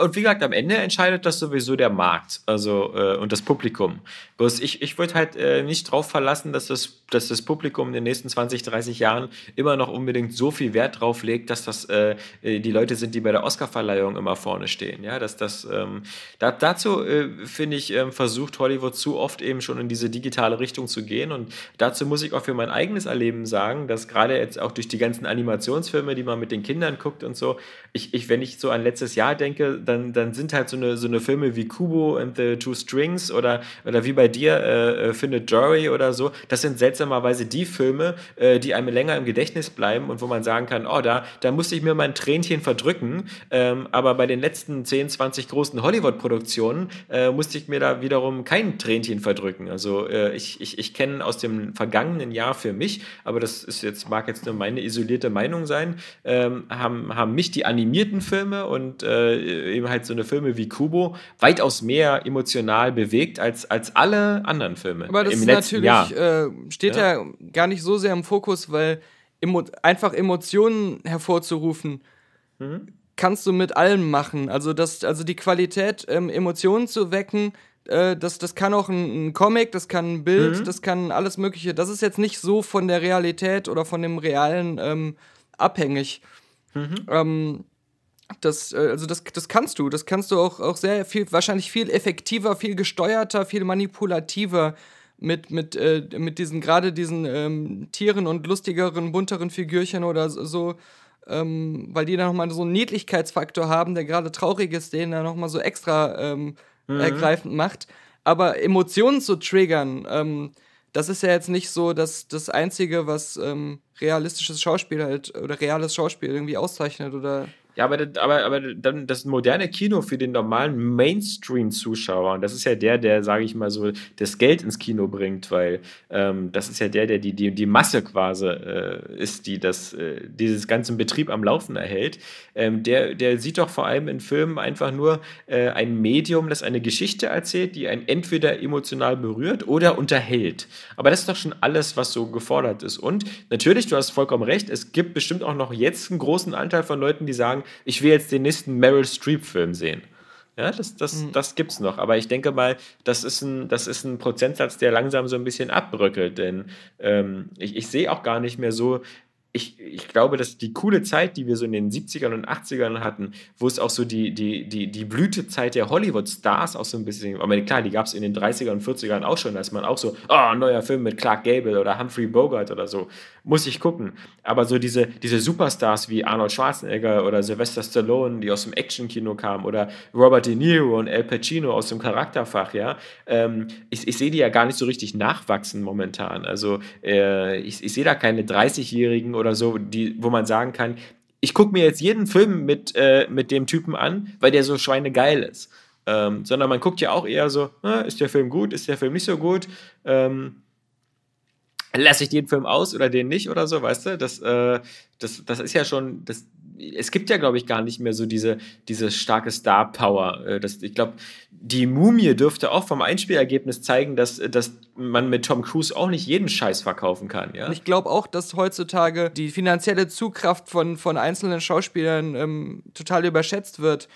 Und wie gesagt, am Ende entscheidet das sowieso der Markt also, äh, und das Publikum. Bloß ich, ich würde halt äh, nicht darauf verlassen, dass das, dass das Publikum in den nächsten 20, 30 Jahren immer noch unbedingt so viel Wert drauf legt, dass das äh, äh die Leute sind, die bei der Oscarverleihung immer vorne stehen. Ja, dass das, ähm, da, dazu äh, finde ich, ähm, versucht Hollywood zu oft eben schon in diese digitale Richtung zu gehen. Und dazu muss ich auch für mein eigenes Erleben sagen, dass gerade jetzt auch durch die ganzen Animationsfilme, die man mit den Kindern guckt und so, ich, ich wenn ich so an letzte letztes Jahr denke, dann, dann sind halt so eine, so eine Filme wie Kubo and the Two Strings oder, oder wie bei dir äh, äh Findet Dory oder so, das sind seltsamerweise die Filme, äh, die einem länger im Gedächtnis bleiben und wo man sagen kann, oh, da, da musste ich mir mein Tränchen verdrücken, ähm, aber bei den letzten 10, 20 großen Hollywood-Produktionen äh, musste ich mir da wiederum kein Tränchen verdrücken. Also äh, ich, ich, ich kenne aus dem vergangenen Jahr für mich, aber das ist jetzt, mag jetzt nur meine isolierte Meinung sein, ähm, haben, haben mich die animierten Filme und und äh, eben halt so eine Filme wie Kubo weitaus mehr emotional bewegt als, als alle anderen Filme. Aber das im ist natürlich, äh, steht ja. ja. gar nicht so sehr im Fokus, weil emo einfach Emotionen hervorzurufen, mhm. kannst du mit allem machen. Also, das, also die Qualität, ähm, Emotionen zu wecken, äh, das, das kann auch ein, ein, Comic, das kann ein Bild, mhm. das kann alles Mögliche. Das ist jetzt nicht so von der Realität oder von dem Realen ähm, abhängig. Mhm. Ähm, das, äh, also das, das kannst du. Das kannst du auch, auch sehr viel, wahrscheinlich viel effektiver, viel gesteuerter, viel manipulativer mit, mit, äh, mit diesen, gerade diesen ähm, Tieren und lustigeren, bunteren Figürchen oder so, ähm, weil die dann nochmal so einen Niedlichkeitsfaktor haben, der gerade traurig ist, den er nochmal so extra ähm, mhm. ergreifend macht. Aber Emotionen zu triggern, ähm, das ist ja jetzt nicht so dass das Einzige, was ähm, realistisches Schauspiel halt oder reales Schauspiel irgendwie auszeichnet oder ja, aber, aber, aber dann das moderne Kino für den normalen Mainstream-Zuschauer, und das ist ja der, der, sage ich mal so, das Geld ins Kino bringt, weil ähm, das ist ja der, der die, die, die Masse quasi äh, ist, die das, äh, dieses ganzen Betrieb am Laufen erhält, ähm, der, der sieht doch vor allem in Filmen einfach nur äh, ein Medium, das eine Geschichte erzählt, die einen entweder emotional berührt oder unterhält. Aber das ist doch schon alles, was so gefordert ist. Und natürlich, du hast vollkommen recht, es gibt bestimmt auch noch jetzt einen großen Anteil von Leuten, die sagen, ich will jetzt den nächsten Meryl Streep-Film sehen. Ja, das, das, mhm. das gibt's noch. Aber ich denke mal, das ist ein, das ist ein Prozentsatz, der langsam so ein bisschen abbröckelt. Denn ähm, ich, ich sehe auch gar nicht mehr so ich, ich glaube, dass die coole Zeit, die wir so in den 70ern und 80ern hatten, wo es auch so die, die, die, die Blütezeit der Hollywood-Stars auch so ein bisschen, aber klar, die gab es in den 30ern und 40ern auch schon, dass man auch so, oh, neuer Film mit Clark Gable oder Humphrey Bogart oder so, muss ich gucken. Aber so diese, diese Superstars wie Arnold Schwarzenegger oder Sylvester Stallone, die aus dem Action-Kino kamen, oder Robert De Niro und Al Pacino aus dem Charakterfach, ja, ähm, ich, ich sehe die ja gar nicht so richtig nachwachsen momentan. Also äh, ich, ich sehe da keine 30-Jährigen oder oder so, die, wo man sagen kann, ich gucke mir jetzt jeden Film mit, äh, mit dem Typen an, weil der so schweinegeil ist. Ähm, sondern man guckt ja auch eher so, ah, ist der Film gut, ist der Film nicht so gut, ähm, lasse ich den Film aus oder den nicht oder so, weißt du? Das, äh, das, das ist ja schon, das, es gibt ja, glaube ich, gar nicht mehr so diese, diese starke Star-Power. Äh, ich glaube, die Mumie dürfte auch vom Einspielergebnis zeigen, dass, dass man mit Tom Cruise auch nicht jeden Scheiß verkaufen kann. Ja? Ich glaube auch, dass heutzutage die finanzielle Zugkraft von, von einzelnen Schauspielern ähm, total überschätzt wird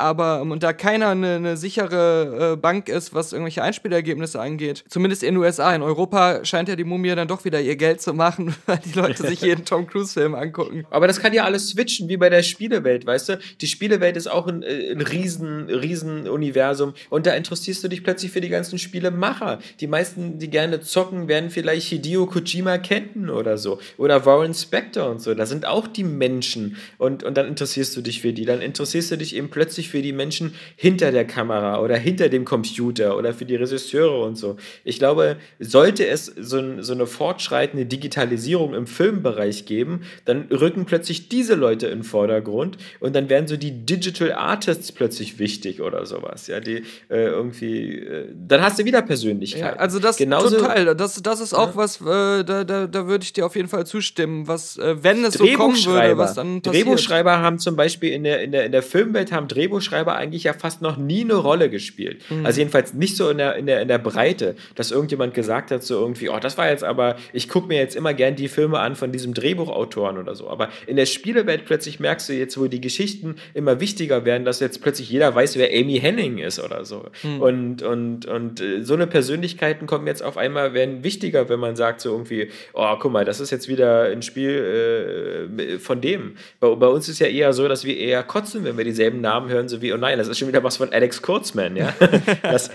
aber ähm, und da keiner eine, eine sichere äh, Bank ist, was irgendwelche Einspielergebnisse angeht, zumindest in den USA, in Europa scheint ja die Mumie dann doch wieder ihr Geld zu machen, weil die Leute sich jeden Tom Cruise-Film angucken. Aber das kann ja alles switchen, wie bei der Spielewelt, weißt du? Die Spielewelt ist auch ein, äh, ein riesen, riesen Universum und da interessierst du dich plötzlich für die ganzen Spielemacher. Die meisten, die gerne zocken, werden vielleicht Hideo Kojima kennen oder so. Oder Warren Spector und so. Da sind auch die Menschen und, und dann interessierst du dich für die. Dann interessierst du dich eben plötzlich für die Menschen hinter der Kamera oder hinter dem Computer oder für die Regisseure und so. Ich glaube, sollte es so, so eine fortschreitende Digitalisierung im Filmbereich geben, dann rücken plötzlich diese Leute in den Vordergrund und dann werden so die Digital Artists plötzlich wichtig oder sowas. Ja, die äh, irgendwie, äh, dann hast du wieder Persönlichkeit. Ja, also das Genauso, total. Das, das ist auch ja. was, äh, da, da, da würde ich dir auf jeden Fall zustimmen, was, äh, wenn es so kommen würde, was dann passiert. Drehbuchschreiber haben zum Beispiel in der, in der, in der Filmwelt haben Drehbuch Drehbuchschreiber eigentlich ja fast noch nie eine Rolle gespielt. Mhm. Also jedenfalls nicht so in der, in, der, in der Breite, dass irgendjemand gesagt hat, so irgendwie, oh, das war jetzt aber, ich gucke mir jetzt immer gern die Filme an von diesem Drehbuchautoren oder so. Aber in der Spielewelt plötzlich merkst du jetzt, wo die Geschichten immer wichtiger werden, dass jetzt plötzlich jeder weiß, wer Amy Henning ist oder so. Mhm. Und, und, und äh, so eine Persönlichkeiten kommen jetzt auf einmal, werden wichtiger, wenn man sagt so irgendwie, oh, guck mal, das ist jetzt wieder ein Spiel äh, von dem. Bei, bei uns ist ja eher so, dass wir eher kotzen, wenn wir dieselben Namen hören, so wie, oh nein, das ist schon wieder was von Alex Kurzman, ja. lass,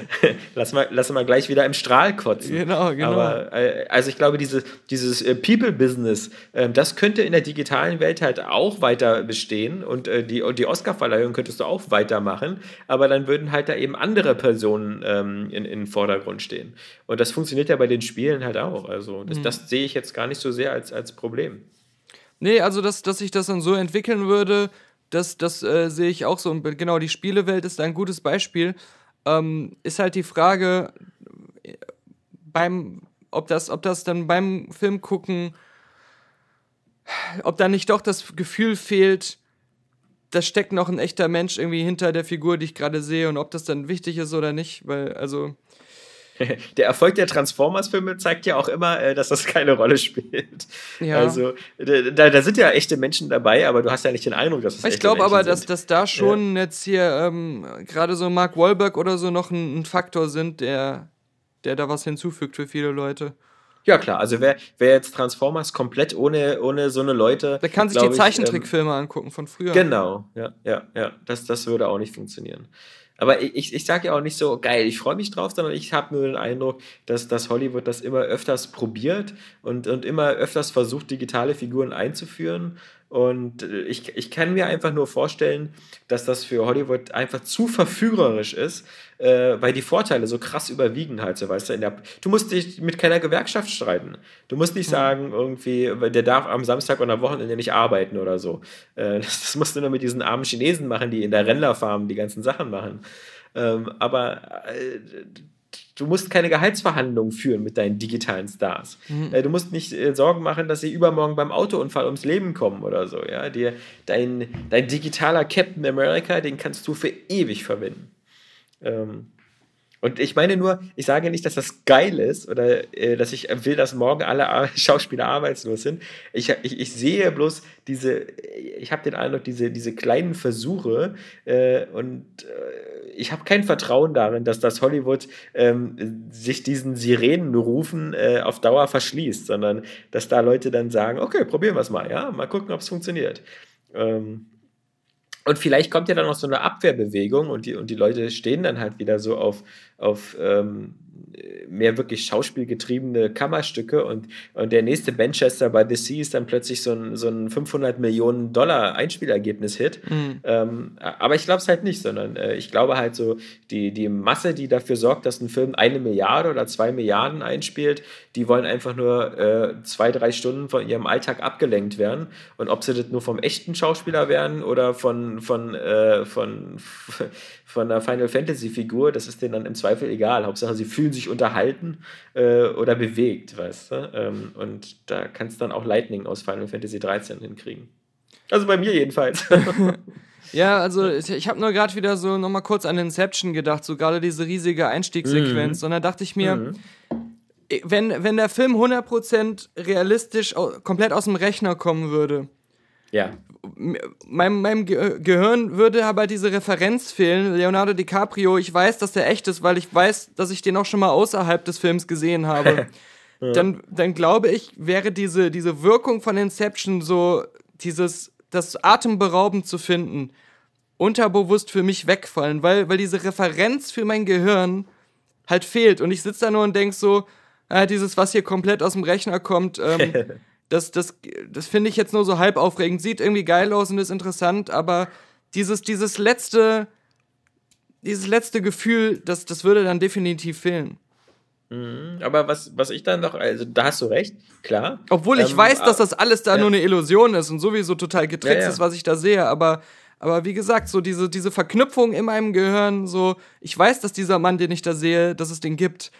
lass, mal, lass mal gleich wieder im Strahl kotzen. Genau, genau. Aber, äh, also ich glaube, diese, dieses äh, People-Business, äh, das könnte in der digitalen Welt halt auch weiter bestehen und äh, die, die Oscar-Verleihung könntest du auch weitermachen, aber dann würden halt da eben andere Personen ähm, in, in den Vordergrund stehen. Und das funktioniert ja bei den Spielen halt auch. Also das, mhm. das sehe ich jetzt gar nicht so sehr als, als Problem. Nee, also dass, dass sich das dann so entwickeln würde, das, das äh, sehe ich auch so. Und genau, die Spielewelt ist ein gutes Beispiel. Ähm, ist halt die Frage, äh, beim, ob, das, ob das dann beim Film gucken, ob da nicht doch das Gefühl fehlt, da steckt noch ein echter Mensch irgendwie hinter der Figur, die ich gerade sehe und ob das dann wichtig ist oder nicht, weil, also, der Erfolg der Transformers-Filme zeigt ja auch immer, äh, dass das keine Rolle spielt. Ja. Also, da, da sind ja echte Menschen dabei, aber du hast ja nicht den Eindruck, dass das Ich glaube aber, dass, dass da schon ja. jetzt hier ähm, gerade so Mark Wahlberg oder so noch ein, ein, Faktor sind, der, der da was hinzufügt für viele Leute. Ja, klar. Also, wer, wer jetzt Transformers komplett ohne, ohne so eine Leute. Der kann sich die Zeichentrickfilme ähm, angucken von früher. Genau, ja, ja, ja. Das, das würde auch nicht funktionieren. Aber ich, ich sage ja auch nicht so, geil, ich freue mich drauf, sondern ich habe nur den Eindruck, dass, dass Hollywood das immer öfters probiert und, und immer öfters versucht, digitale Figuren einzuführen und äh, ich, ich kann mir einfach nur vorstellen, dass das für Hollywood einfach zu verführerisch ist, äh, weil die Vorteile so krass überwiegen halt, so weißt du. Der, du musst dich mit keiner Gewerkschaft streiten. Du musst nicht hm. sagen, irgendwie, der darf am Samstag und am Wochenende nicht arbeiten oder so. Äh, das, das, musst du nur mit diesen armen Chinesen machen, die in der Rennlerfarm die ganzen Sachen machen. Ähm, aber äh, Du musst keine Gehaltsverhandlungen führen mit deinen digitalen Stars. Mhm. Äh, du musst nicht äh, Sorgen machen, dass sie übermorgen beim Autounfall ums Leben kommen oder so. Ja? Dir, dein, dein digitaler Captain America, den kannst du für ewig verwenden. Ähm, und ich meine nur, ich sage nicht, dass das geil ist oder äh, dass ich will, dass morgen alle Ar Schauspieler arbeitslos sind. Ich, ich, ich sehe bloß diese, ich habe den Eindruck, diese, diese kleinen Versuche äh, und äh, ich habe kein Vertrauen darin, dass das Hollywood ähm, sich diesen Sirenenrufen äh, auf Dauer verschließt, sondern dass da Leute dann sagen, okay, probieren wir es mal, ja, mal gucken, ob es funktioniert. Ähm, und vielleicht kommt ja dann noch so eine Abwehrbewegung und die, und die Leute stehen dann halt wieder so auf, auf ähm, mehr wirklich schauspielgetriebene Kammerstücke und, und der nächste Manchester by the Sea ist dann plötzlich so ein, so ein 500 Millionen Dollar Einspielergebnis-Hit. Mhm. Ähm, aber ich glaube es halt nicht, sondern äh, ich glaube halt so, die, die Masse, die dafür sorgt, dass ein Film eine Milliarde oder zwei Milliarden einspielt, die wollen einfach nur äh, zwei, drei Stunden von ihrem Alltag abgelenkt werden. Und ob sie das nur vom echten Schauspieler werden oder von, von, äh, von, von einer Final Fantasy Figur, das ist denen dann im Zweifel egal. Hauptsache, sie fühlen sich unterhalten äh, oder bewegt, weißt du? Ähm, und da kannst du dann auch Lightning aus Final Fantasy 13 hinkriegen. Also bei mir jedenfalls. ja, also ich, habe nur gerade wieder so nochmal kurz an Inception gedacht, so gerade diese riesige Einstiegssequenz. Mhm. Und dann dachte ich mir, mhm. wenn, wenn der Film 100% realistisch komplett aus dem Rechner kommen würde, ja. Meinem, meinem Gehirn würde aber diese Referenz fehlen. Leonardo DiCaprio, ich weiß, dass der echt ist, weil ich weiß, dass ich den auch schon mal außerhalb des Films gesehen habe. ja. dann, dann glaube ich, wäre diese, diese Wirkung von Inception so, dieses, das atemberaubend zu finden, unterbewusst für mich wegfallen, weil, weil diese Referenz für mein Gehirn halt fehlt. Und ich sitze da nur und denke so, äh, dieses, was hier komplett aus dem Rechner kommt, ähm, das, das, das finde ich jetzt nur so halb aufregend. Sieht irgendwie geil aus und ist interessant, aber dieses, dieses letzte, dieses letzte Gefühl, das, das würde dann definitiv fehlen. Mhm, aber was, was ich dann noch, also da hast du recht, klar. Obwohl ich ähm, weiß, dass das alles da ja. nur eine Illusion ist und sowieso total getrickst ja, ja. ist, was ich da sehe, aber, aber wie gesagt, so diese, diese Verknüpfung in meinem Gehirn, so, ich weiß, dass dieser Mann, den ich da sehe, dass es den gibt.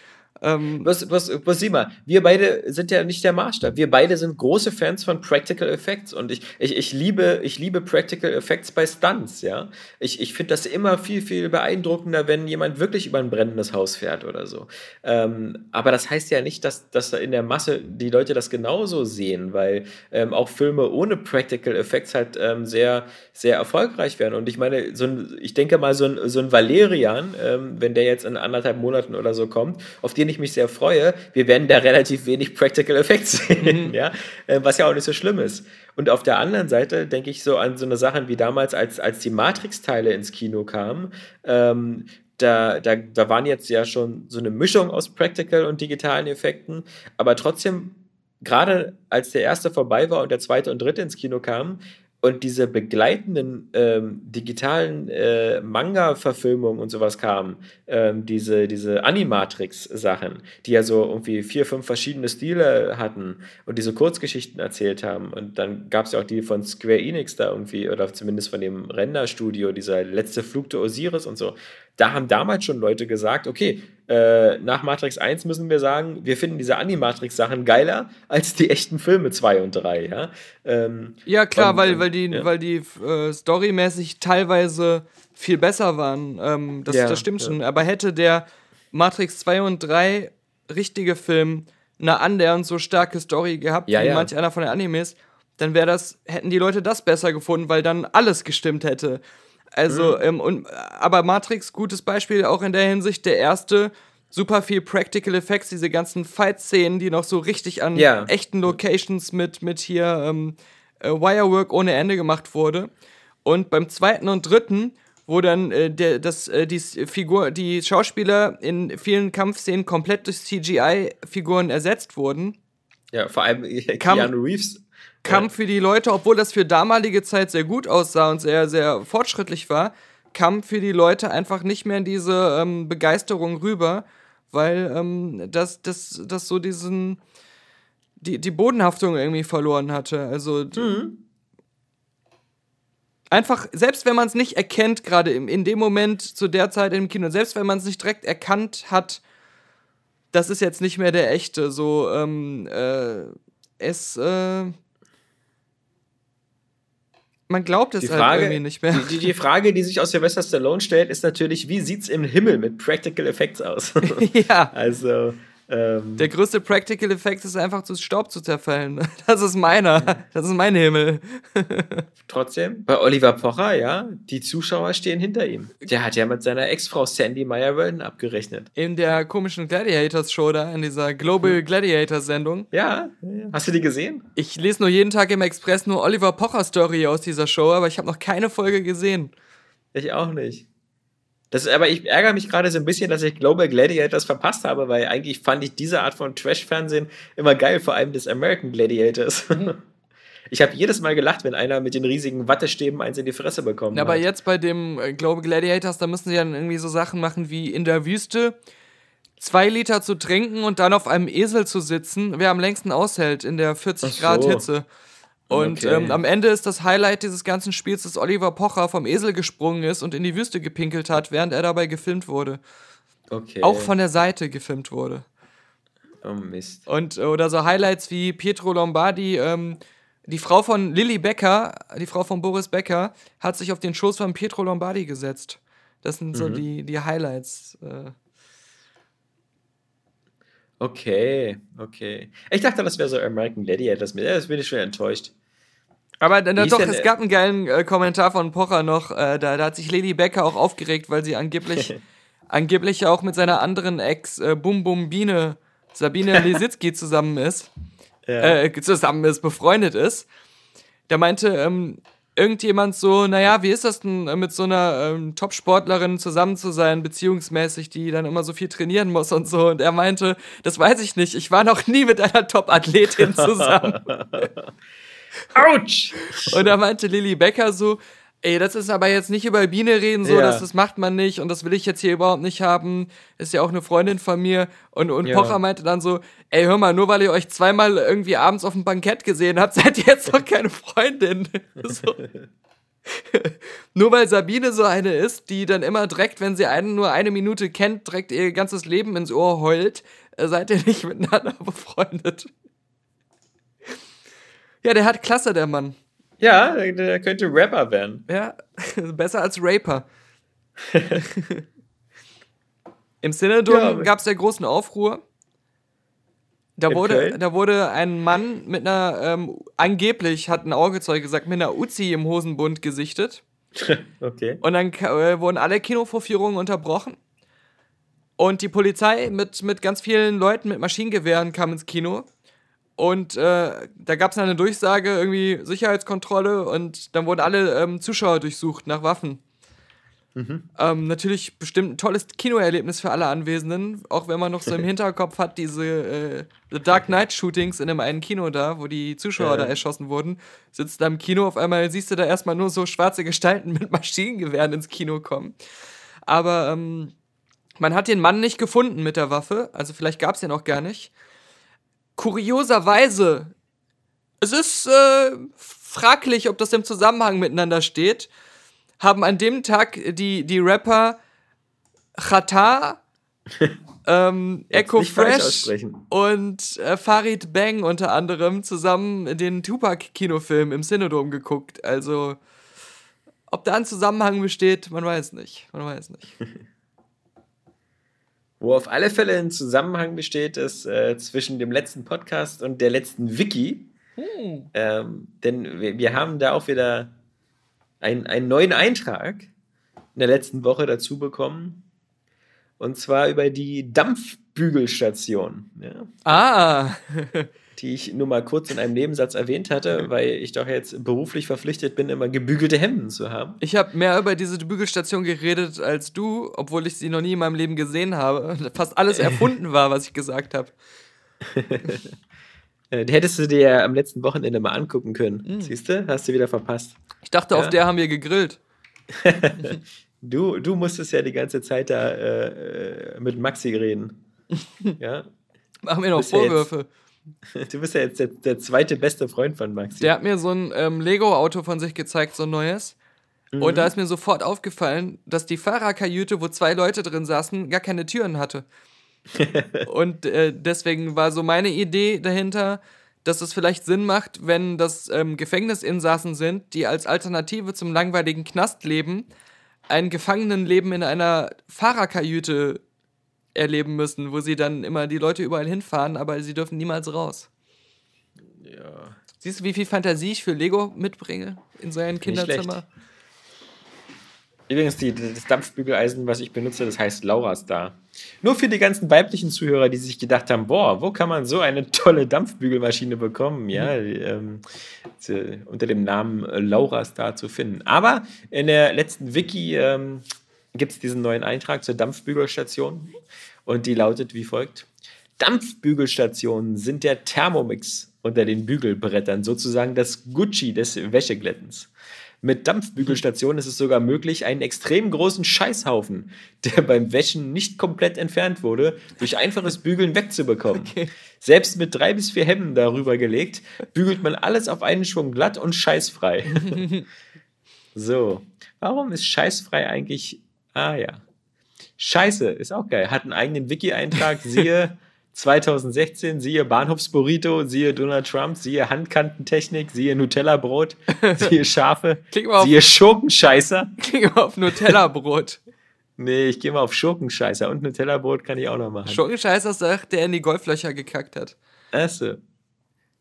Ähm, was, sieh mal, wir beide sind ja nicht der Maßstab. Wir beide sind große Fans von Practical Effects und ich, ich, ich, liebe, ich liebe Practical Effects bei Stunts, ja. Ich, ich finde das immer viel, viel beeindruckender, wenn jemand wirklich über ein brennendes Haus fährt oder so. Ähm, aber das heißt ja nicht, dass, dass in der Masse die Leute das genauso sehen, weil ähm, auch Filme ohne Practical Effects halt ähm, sehr, sehr erfolgreich werden. Und ich meine, so ein, ich denke mal, so ein, so ein Valerian, ähm, wenn der jetzt in anderthalb Monaten oder so kommt, auf den ich mich sehr freue, wir werden da relativ wenig Practical Effects sehen, mhm. ja, äh, was ja auch nicht so schlimm ist. Und auf der anderen Seite denke ich so an so eine Sachen wie damals, als, als die Matrix-Teile ins Kino kamen, ähm, da, da, da waren jetzt ja schon so eine Mischung aus Practical und digitalen Effekten, aber trotzdem, gerade als der erste vorbei war und der zweite und dritte ins Kino kamen, und diese begleitenden ähm, digitalen äh, Manga-Verfilmungen und sowas kamen, ähm, diese, diese Animatrix-Sachen, die ja so irgendwie vier, fünf verschiedene Stile hatten und diese Kurzgeschichten erzählt haben. Und dann gab es ja auch die von Square Enix da irgendwie, oder zumindest von dem Render-Studio, dieser letzte Flug der Osiris und so da haben damals schon Leute gesagt, okay, äh, nach Matrix 1 müssen wir sagen, wir finden diese Animatrix-Sachen geiler als die echten Filme 2 und 3, ja. Ähm, ja, klar, und, weil, weil die, ja. weil die äh, storymäßig teilweise viel besser waren. Ähm, das, ja, das stimmt ja. schon. Aber hätte der Matrix 2 und 3 richtige Film eine annähernd so starke Story gehabt wie manch einer von den Animes, dann wäre das, hätten die Leute das besser gefunden, weil dann alles gestimmt hätte. Also, mhm. ähm, und, aber Matrix, gutes Beispiel auch in der Hinsicht, der erste, super viel Practical Effects, diese ganzen Fight-Szenen, die noch so richtig an ja. echten Locations mit, mit hier ähm, äh, Wirework ohne Ende gemacht wurde. Und beim zweiten und dritten, wo dann äh, der, das, äh, die Figur, die Schauspieler in vielen Kampfszenen komplett durch CGI-Figuren ersetzt wurden. Ja, vor allem Keanu Reeves kam für die Leute, obwohl das für damalige Zeit sehr gut aussah und sehr, sehr fortschrittlich war, kam für die Leute einfach nicht mehr in diese ähm, Begeisterung rüber, weil ähm, das, das, das so diesen, die, die Bodenhaftung irgendwie verloren hatte. Also mhm. einfach, selbst wenn man es nicht erkennt, gerade in dem Moment zu der Zeit im Kino, selbst wenn man es nicht direkt erkannt hat, das ist jetzt nicht mehr der echte, so, ähm, äh, es, äh, man glaubt es die halt Frage, halt irgendwie nicht mehr. Die, die, Frage, die sich aus Sylvester Stallone stellt, ist natürlich, wie sieht es im Himmel mit Practical Effects aus? ja. Also. Ähm, der größte Practical Effekt ist einfach zu Staub zu zerfallen. Das ist meiner. Das ist mein Himmel. Trotzdem, bei Oliver Pocher, ja, die Zuschauer stehen hinter ihm. Der hat ja mit seiner Ex-Frau Sandy Meyer-Weldon abgerechnet. In der komischen Gladiators-Show da, in dieser Global Gladiators-Sendung. Ja, ja, hast du die gesehen? Ich lese nur jeden Tag im Express nur Oliver Pocher-Story aus dieser Show, aber ich habe noch keine Folge gesehen. Ich auch nicht. Das, aber ich ärgere mich gerade so ein bisschen, dass ich Global Gladiators verpasst habe, weil eigentlich fand ich diese Art von Trash-Fernsehen immer geil, vor allem des American Gladiators. Ich habe jedes Mal gelacht, wenn einer mit den riesigen Wattestäben eins in die Fresse bekommen ja, hat. Aber jetzt bei dem äh, Global Gladiators, da müssen sie dann irgendwie so Sachen machen wie in der Wüste zwei Liter zu trinken und dann auf einem Esel zu sitzen, wer am längsten aushält in der 40 so. Grad Hitze. Und okay. ähm, am Ende ist das Highlight dieses ganzen Spiels, dass Oliver Pocher vom Esel gesprungen ist und in die Wüste gepinkelt hat, während er dabei gefilmt wurde. Okay. Auch von der Seite gefilmt wurde. Oh Mist. Und, äh, oder so Highlights wie Pietro Lombardi ähm, Die Frau von Lilly Becker, die Frau von Boris Becker, hat sich auf den Schoß von Pietro Lombardi gesetzt. Das sind so Mhm. die, die Highlights. Äh, Okay, okay. Ich dachte, das wäre so American Gladiators mit. Ja, das bin ich schon enttäuscht. Aber ist doch, denn, es gab einen geilen äh, Kommentar von Pocher noch. Äh, da, da hat sich Lilly Becker auch aufgeregt, weil sie angeblich, angeblich auch mit seiner anderen Ex äh, Bum Bum Biene, Sabine Lisitzky zusammen ist. Äh, zusammen ist, befreundet ist. Da meinte ähm, irgendjemand so, naja, wie ist das denn, äh, mit so einer ähm, Top-Sportlerin zusammen zu sein, beziehungsmäßig, die dann immer so viel trainieren muss und so. Und er meinte, das weiß ich nicht, ich war noch nie mit einer Top-Athletin zusammen. Autsch! Und da meinte Lilly Becker so, ey, das ist aber jetzt nicht über Biene reden, so, Ja. das, das macht man nicht und das will ich jetzt hier überhaupt nicht haben. Ist ja auch eine Freundin von mir. Und, und Ja. Pocher meinte dann so, ey, hör mal, nur weil ihr euch zweimal irgendwie abends auf dem Bankett gesehen habt, seid ihr jetzt doch keine Freundin. so. nur weil Sabine so eine ist, die dann immer direkt, wenn sie einen nur eine Minute kennt, direkt ihr ganzes Leben ins Ohr heult, äh, seid ihr nicht miteinander befreundet. Ja, der hat Klasse, der Mann. Ja, der, könnte Rapper werden. Ja, besser als Raper. Im Synodom Ja, gab es ja großen Aufruhr. Da wurde, da wurde ein Mann mit einer, ähm, angeblich hat ein Augezeuge gesagt, mit einer Uzi im Hosenbund gesichtet. Okay. Und dann äh, wurden alle Kinovorführungen unterbrochen. Und die Polizei mit, mit ganz vielen Leuten mit Maschinengewehren kam ins Kino. Und äh, da gab es eine Durchsage, irgendwie Sicherheitskontrolle. Und dann wurden alle ähm, Zuschauer durchsucht nach Waffen. Ähm, natürlich bestimmt ein tolles Kinoerlebnis für alle Anwesenden. Auch wenn man noch so im Hinterkopf hat, diese äh, The Dark Knight Shootings in dem einen Kino da, wo die Zuschauer Ja. da erschossen wurden. Sitzt da im Kino, auf einmal siehst du da erstmal nur so schwarze Gestalten mit Maschinengewehren ins Kino kommen. Aber ähm, man hat den Mann nicht gefunden mit der Waffe, also vielleicht gab es den auch gar nicht. Kurioserweise, es ist äh, fraglich, ob das im Zusammenhang miteinander steht, haben an dem Tag die, die Rapper Chata, ähm, Echo Fresh und äh, Farid Bang unter anderem zusammen den Tupac-Kinofilm im Cinedom geguckt. Also, ob da ein Zusammenhang besteht, man weiß nicht. Man weiß nicht. Wo auf alle Fälle ein Zusammenhang besteht, ist äh, zwischen dem letzten Podcast und der letzten Wiki. Ähm, denn wir, wir haben da auch wieder ein, einen neuen Eintrag in der letzten Woche dazu bekommen. Und zwar über die Dampfbügelstation, ja, Ah, die ich nur mal kurz in einem Nebensatz erwähnt hatte, weil ich doch jetzt beruflich verpflichtet bin, immer gebügelte Hemden zu haben. ich habe mehr über diese Bügelstation geredet als du, obwohl ich sie noch nie in meinem Leben gesehen habe. Fast alles erfunden war, was ich gesagt habe. Äh, hättest du dir ja am letzten Wochenende mal angucken können. Siehst du? Hast du wieder verpasst. Ich dachte, Ja. auf der haben wir gegrillt. Du, du musstest ja die ganze Zeit da äh, äh, mit Maxi reden. ja. Machen wir noch Bist ja Vorwürfe. Du bist ja jetzt der, der zweite beste Freund von Maxi. Der hat mir so ein ähm, Lego-Auto von sich gezeigt, so ein neues. Und da ist mir sofort aufgefallen, dass die Fahrerkajüte, wo zwei Leute drin saßen, gar keine Türen hatte. Und äh, deswegen war so meine Idee dahinter, dass es vielleicht Sinn macht, wenn das ähm, Gefängnisinsassen sind, die als Alternative zum langweiligen Knastleben ein Gefangenenleben in einer Fahrerkajüte erleben müssen, wo sie dann immer die Leute überall hinfahren, aber sie dürfen niemals raus. ja. Siehst du, wie viel Fantasie ich für Lego mitbringe in so ein. Kinderzimmer? Übrigens, die, das Dampfbügeleisen, was ich benutze, das heißt Laura Star. Nur für die ganzen weiblichen Zuhörer, die sich gedacht haben, boah, wo kann man so eine tolle Dampfbügelmaschine bekommen? Ja, ähm, äh, unter dem Namen Laura Star zu finden. Aber in der letzten Wiki ähm, gibt es diesen neuen Eintrag zur Dampfbügelstation und die lautet wie folgt. Dampfbügelstationen sind der Thermomix unter den Bügelbrettern, sozusagen das Gucci des Wäscheglättens. Mit Dampfbügelstationen ist es sogar möglich, einen extrem großen Scheißhaufen, der beim Wäschen nicht komplett entfernt wurde, durch einfaches Bügeln wegzubekommen. Selbst mit drei bis vier Hemden darüber gelegt, bügelt man alles auf einen Schwung glatt und scheißfrei. so, warum ist scheißfrei eigentlich. Ah ja. Scheiße, ist auch geil. Hat einen eigenen Wiki-Eintrag, siehe 2016, siehe Bahnhofsburrito, siehe Donald Trump, siehe Handkantentechnik, siehe Nutella-Brot, siehe Schafe, siehe Schurkenscheißer. Klingt mal auf Nutella-Brot. Nee, ich gehe mal auf Schurkenscheißer und Nutella-Brot kann ich auch noch machen. Schurkenscheißer der, der in die Golflöcher gekackt hat. Achso.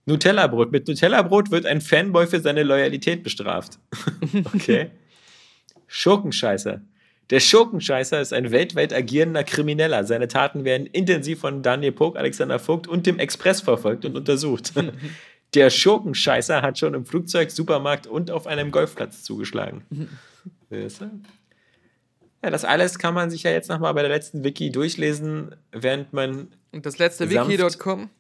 Nutella-Brot. Mit Nutella-Brot wird ein Fanboy für seine Loyalität bestraft. okay. Schurkenscheißer. Der Schurkenscheißer ist ein weltweit agierender Krimineller. Seine Taten werden intensiv von Daniel Pog, Alexander Vogt und dem Express verfolgt und untersucht. Der Schurkenscheißer hat schon im Flugzeug, Supermarkt und auf einem Golfplatz zugeschlagen. Ja, das alles kann man sich ja jetzt nochmal bei der letzten Wiki durchlesen, während man. Und das letzte Wiki.com?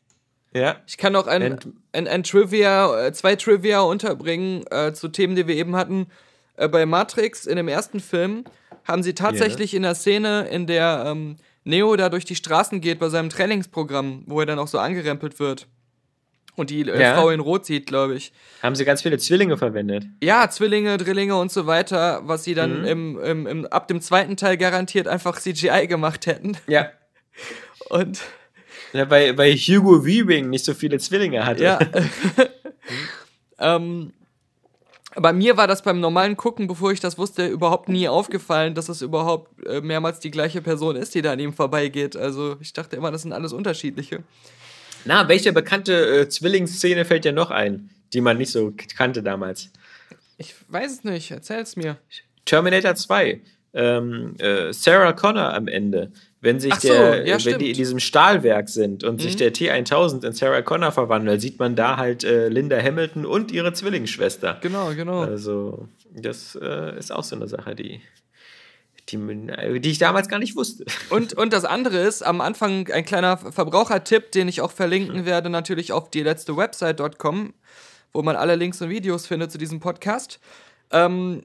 Ja. Ich kann noch ein, ein, ein Trivia, äh, zwei Trivia unterbringen äh, zu Themen, die wir eben hatten. Äh, bei Matrix in dem ersten Film haben sie tatsächlich yeah. in der Szene, in der ähm, Neo da durch die Straßen geht bei seinem Trainingsprogramm, wo er dann auch so angerempelt wird. Und die äh, ja. Frau in Rot sieht, glaube ich. Haben sie ganz viele Zwillinge verwendet? Ja, Zwillinge, Drillinge und so weiter, was sie dann mhm. im, im, im, ab dem zweiten Teil garantiert einfach CGI gemacht hätten. Ja. Und. Ja, weil, weil Hugo Weaving nicht so viele Zwillinge hatte. Ja. ähm, bei mir war das beim normalen Gucken, bevor ich das wusste, überhaupt nie aufgefallen, dass es überhaupt äh, mehrmals die gleiche Person ist, die da an ihm vorbeigeht. Also ich dachte immer, das sind alles unterschiedliche. Na, welche bekannte äh, Zwillingsszene fällt dir noch ein, die man nicht so kannte damals? Ich weiß es nicht, erzähl's mir. Terminator 2. Ähm, äh, Sarah Connor am Ende wenn sich so, der, ja, wenn die in diesem Stahlwerk sind und mhm. sich der T1000 in Sarah Connor verwandelt, sieht man da halt äh, Linda Hamilton und ihre Zwillingsschwester. Genau, genau. Also, das äh, ist auch so eine Sache, die, die, die ich damals gar nicht wusste. Und, und das andere ist, am Anfang ein kleiner Verbrauchertipp, den ich auch verlinken mhm. werde, natürlich auf die letzte Website.com, wo man alle Links und Videos findet zu diesem Podcast. Ähm,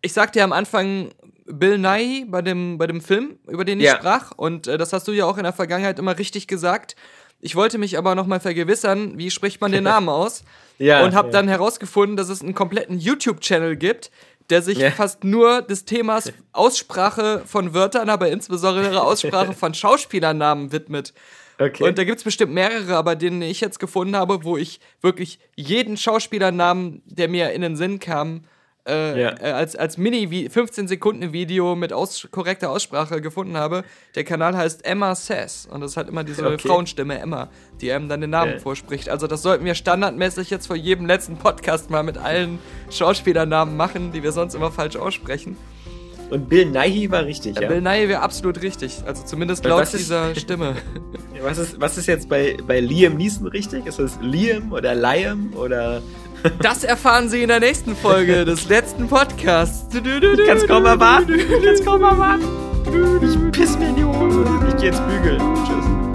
ich sagte ja am Anfang Bill Nye bei dem, bei dem Film, über den ich ja. sprach. Und äh, das hast du ja auch in der Vergangenheit immer richtig gesagt. Ich wollte mich aber nochmal vergewissern, wie spricht man den Namen aus? ja, und habe ja. dann herausgefunden, dass es einen kompletten YouTube-Channel gibt, der sich ja. fast nur des Themas Aussprache von Wörtern, aber insbesondere Aussprache von Schauspielernamen widmet. Okay. Und da gibt es bestimmt mehrere, aber denen ich jetzt gefunden habe, wo ich wirklich jeden Schauspielernamen, der mir in den Sinn kam, äh, ja. äh, als, als Mini 15 Sekunden Video mit aus korrekter Aussprache gefunden habe. Der Kanal heißt Emma Sass und das hat immer diese okay. Frauenstimme Emma, die einem dann den Namen ja. vorspricht. Also das sollten wir standardmäßig jetzt vor jedem letzten Podcast mal mit allen Schauspielernamen machen, die wir sonst immer falsch aussprechen. Und Bill Nighy war richtig, ja? ja? Bill Nighy wäre absolut richtig. Also zumindest laut ist, dieser Stimme. was, ist, was ist jetzt bei, bei Liam Neeson richtig? Ist das Liam oder Liam oder das erfahren Sie in der nächsten Folge des letzten Podcasts. Ich kann's kaum erwarten. Ich kann's kaum erwarten. Ich piss mir in die Hose. Ich geh jetzt bügeln. Tschüss.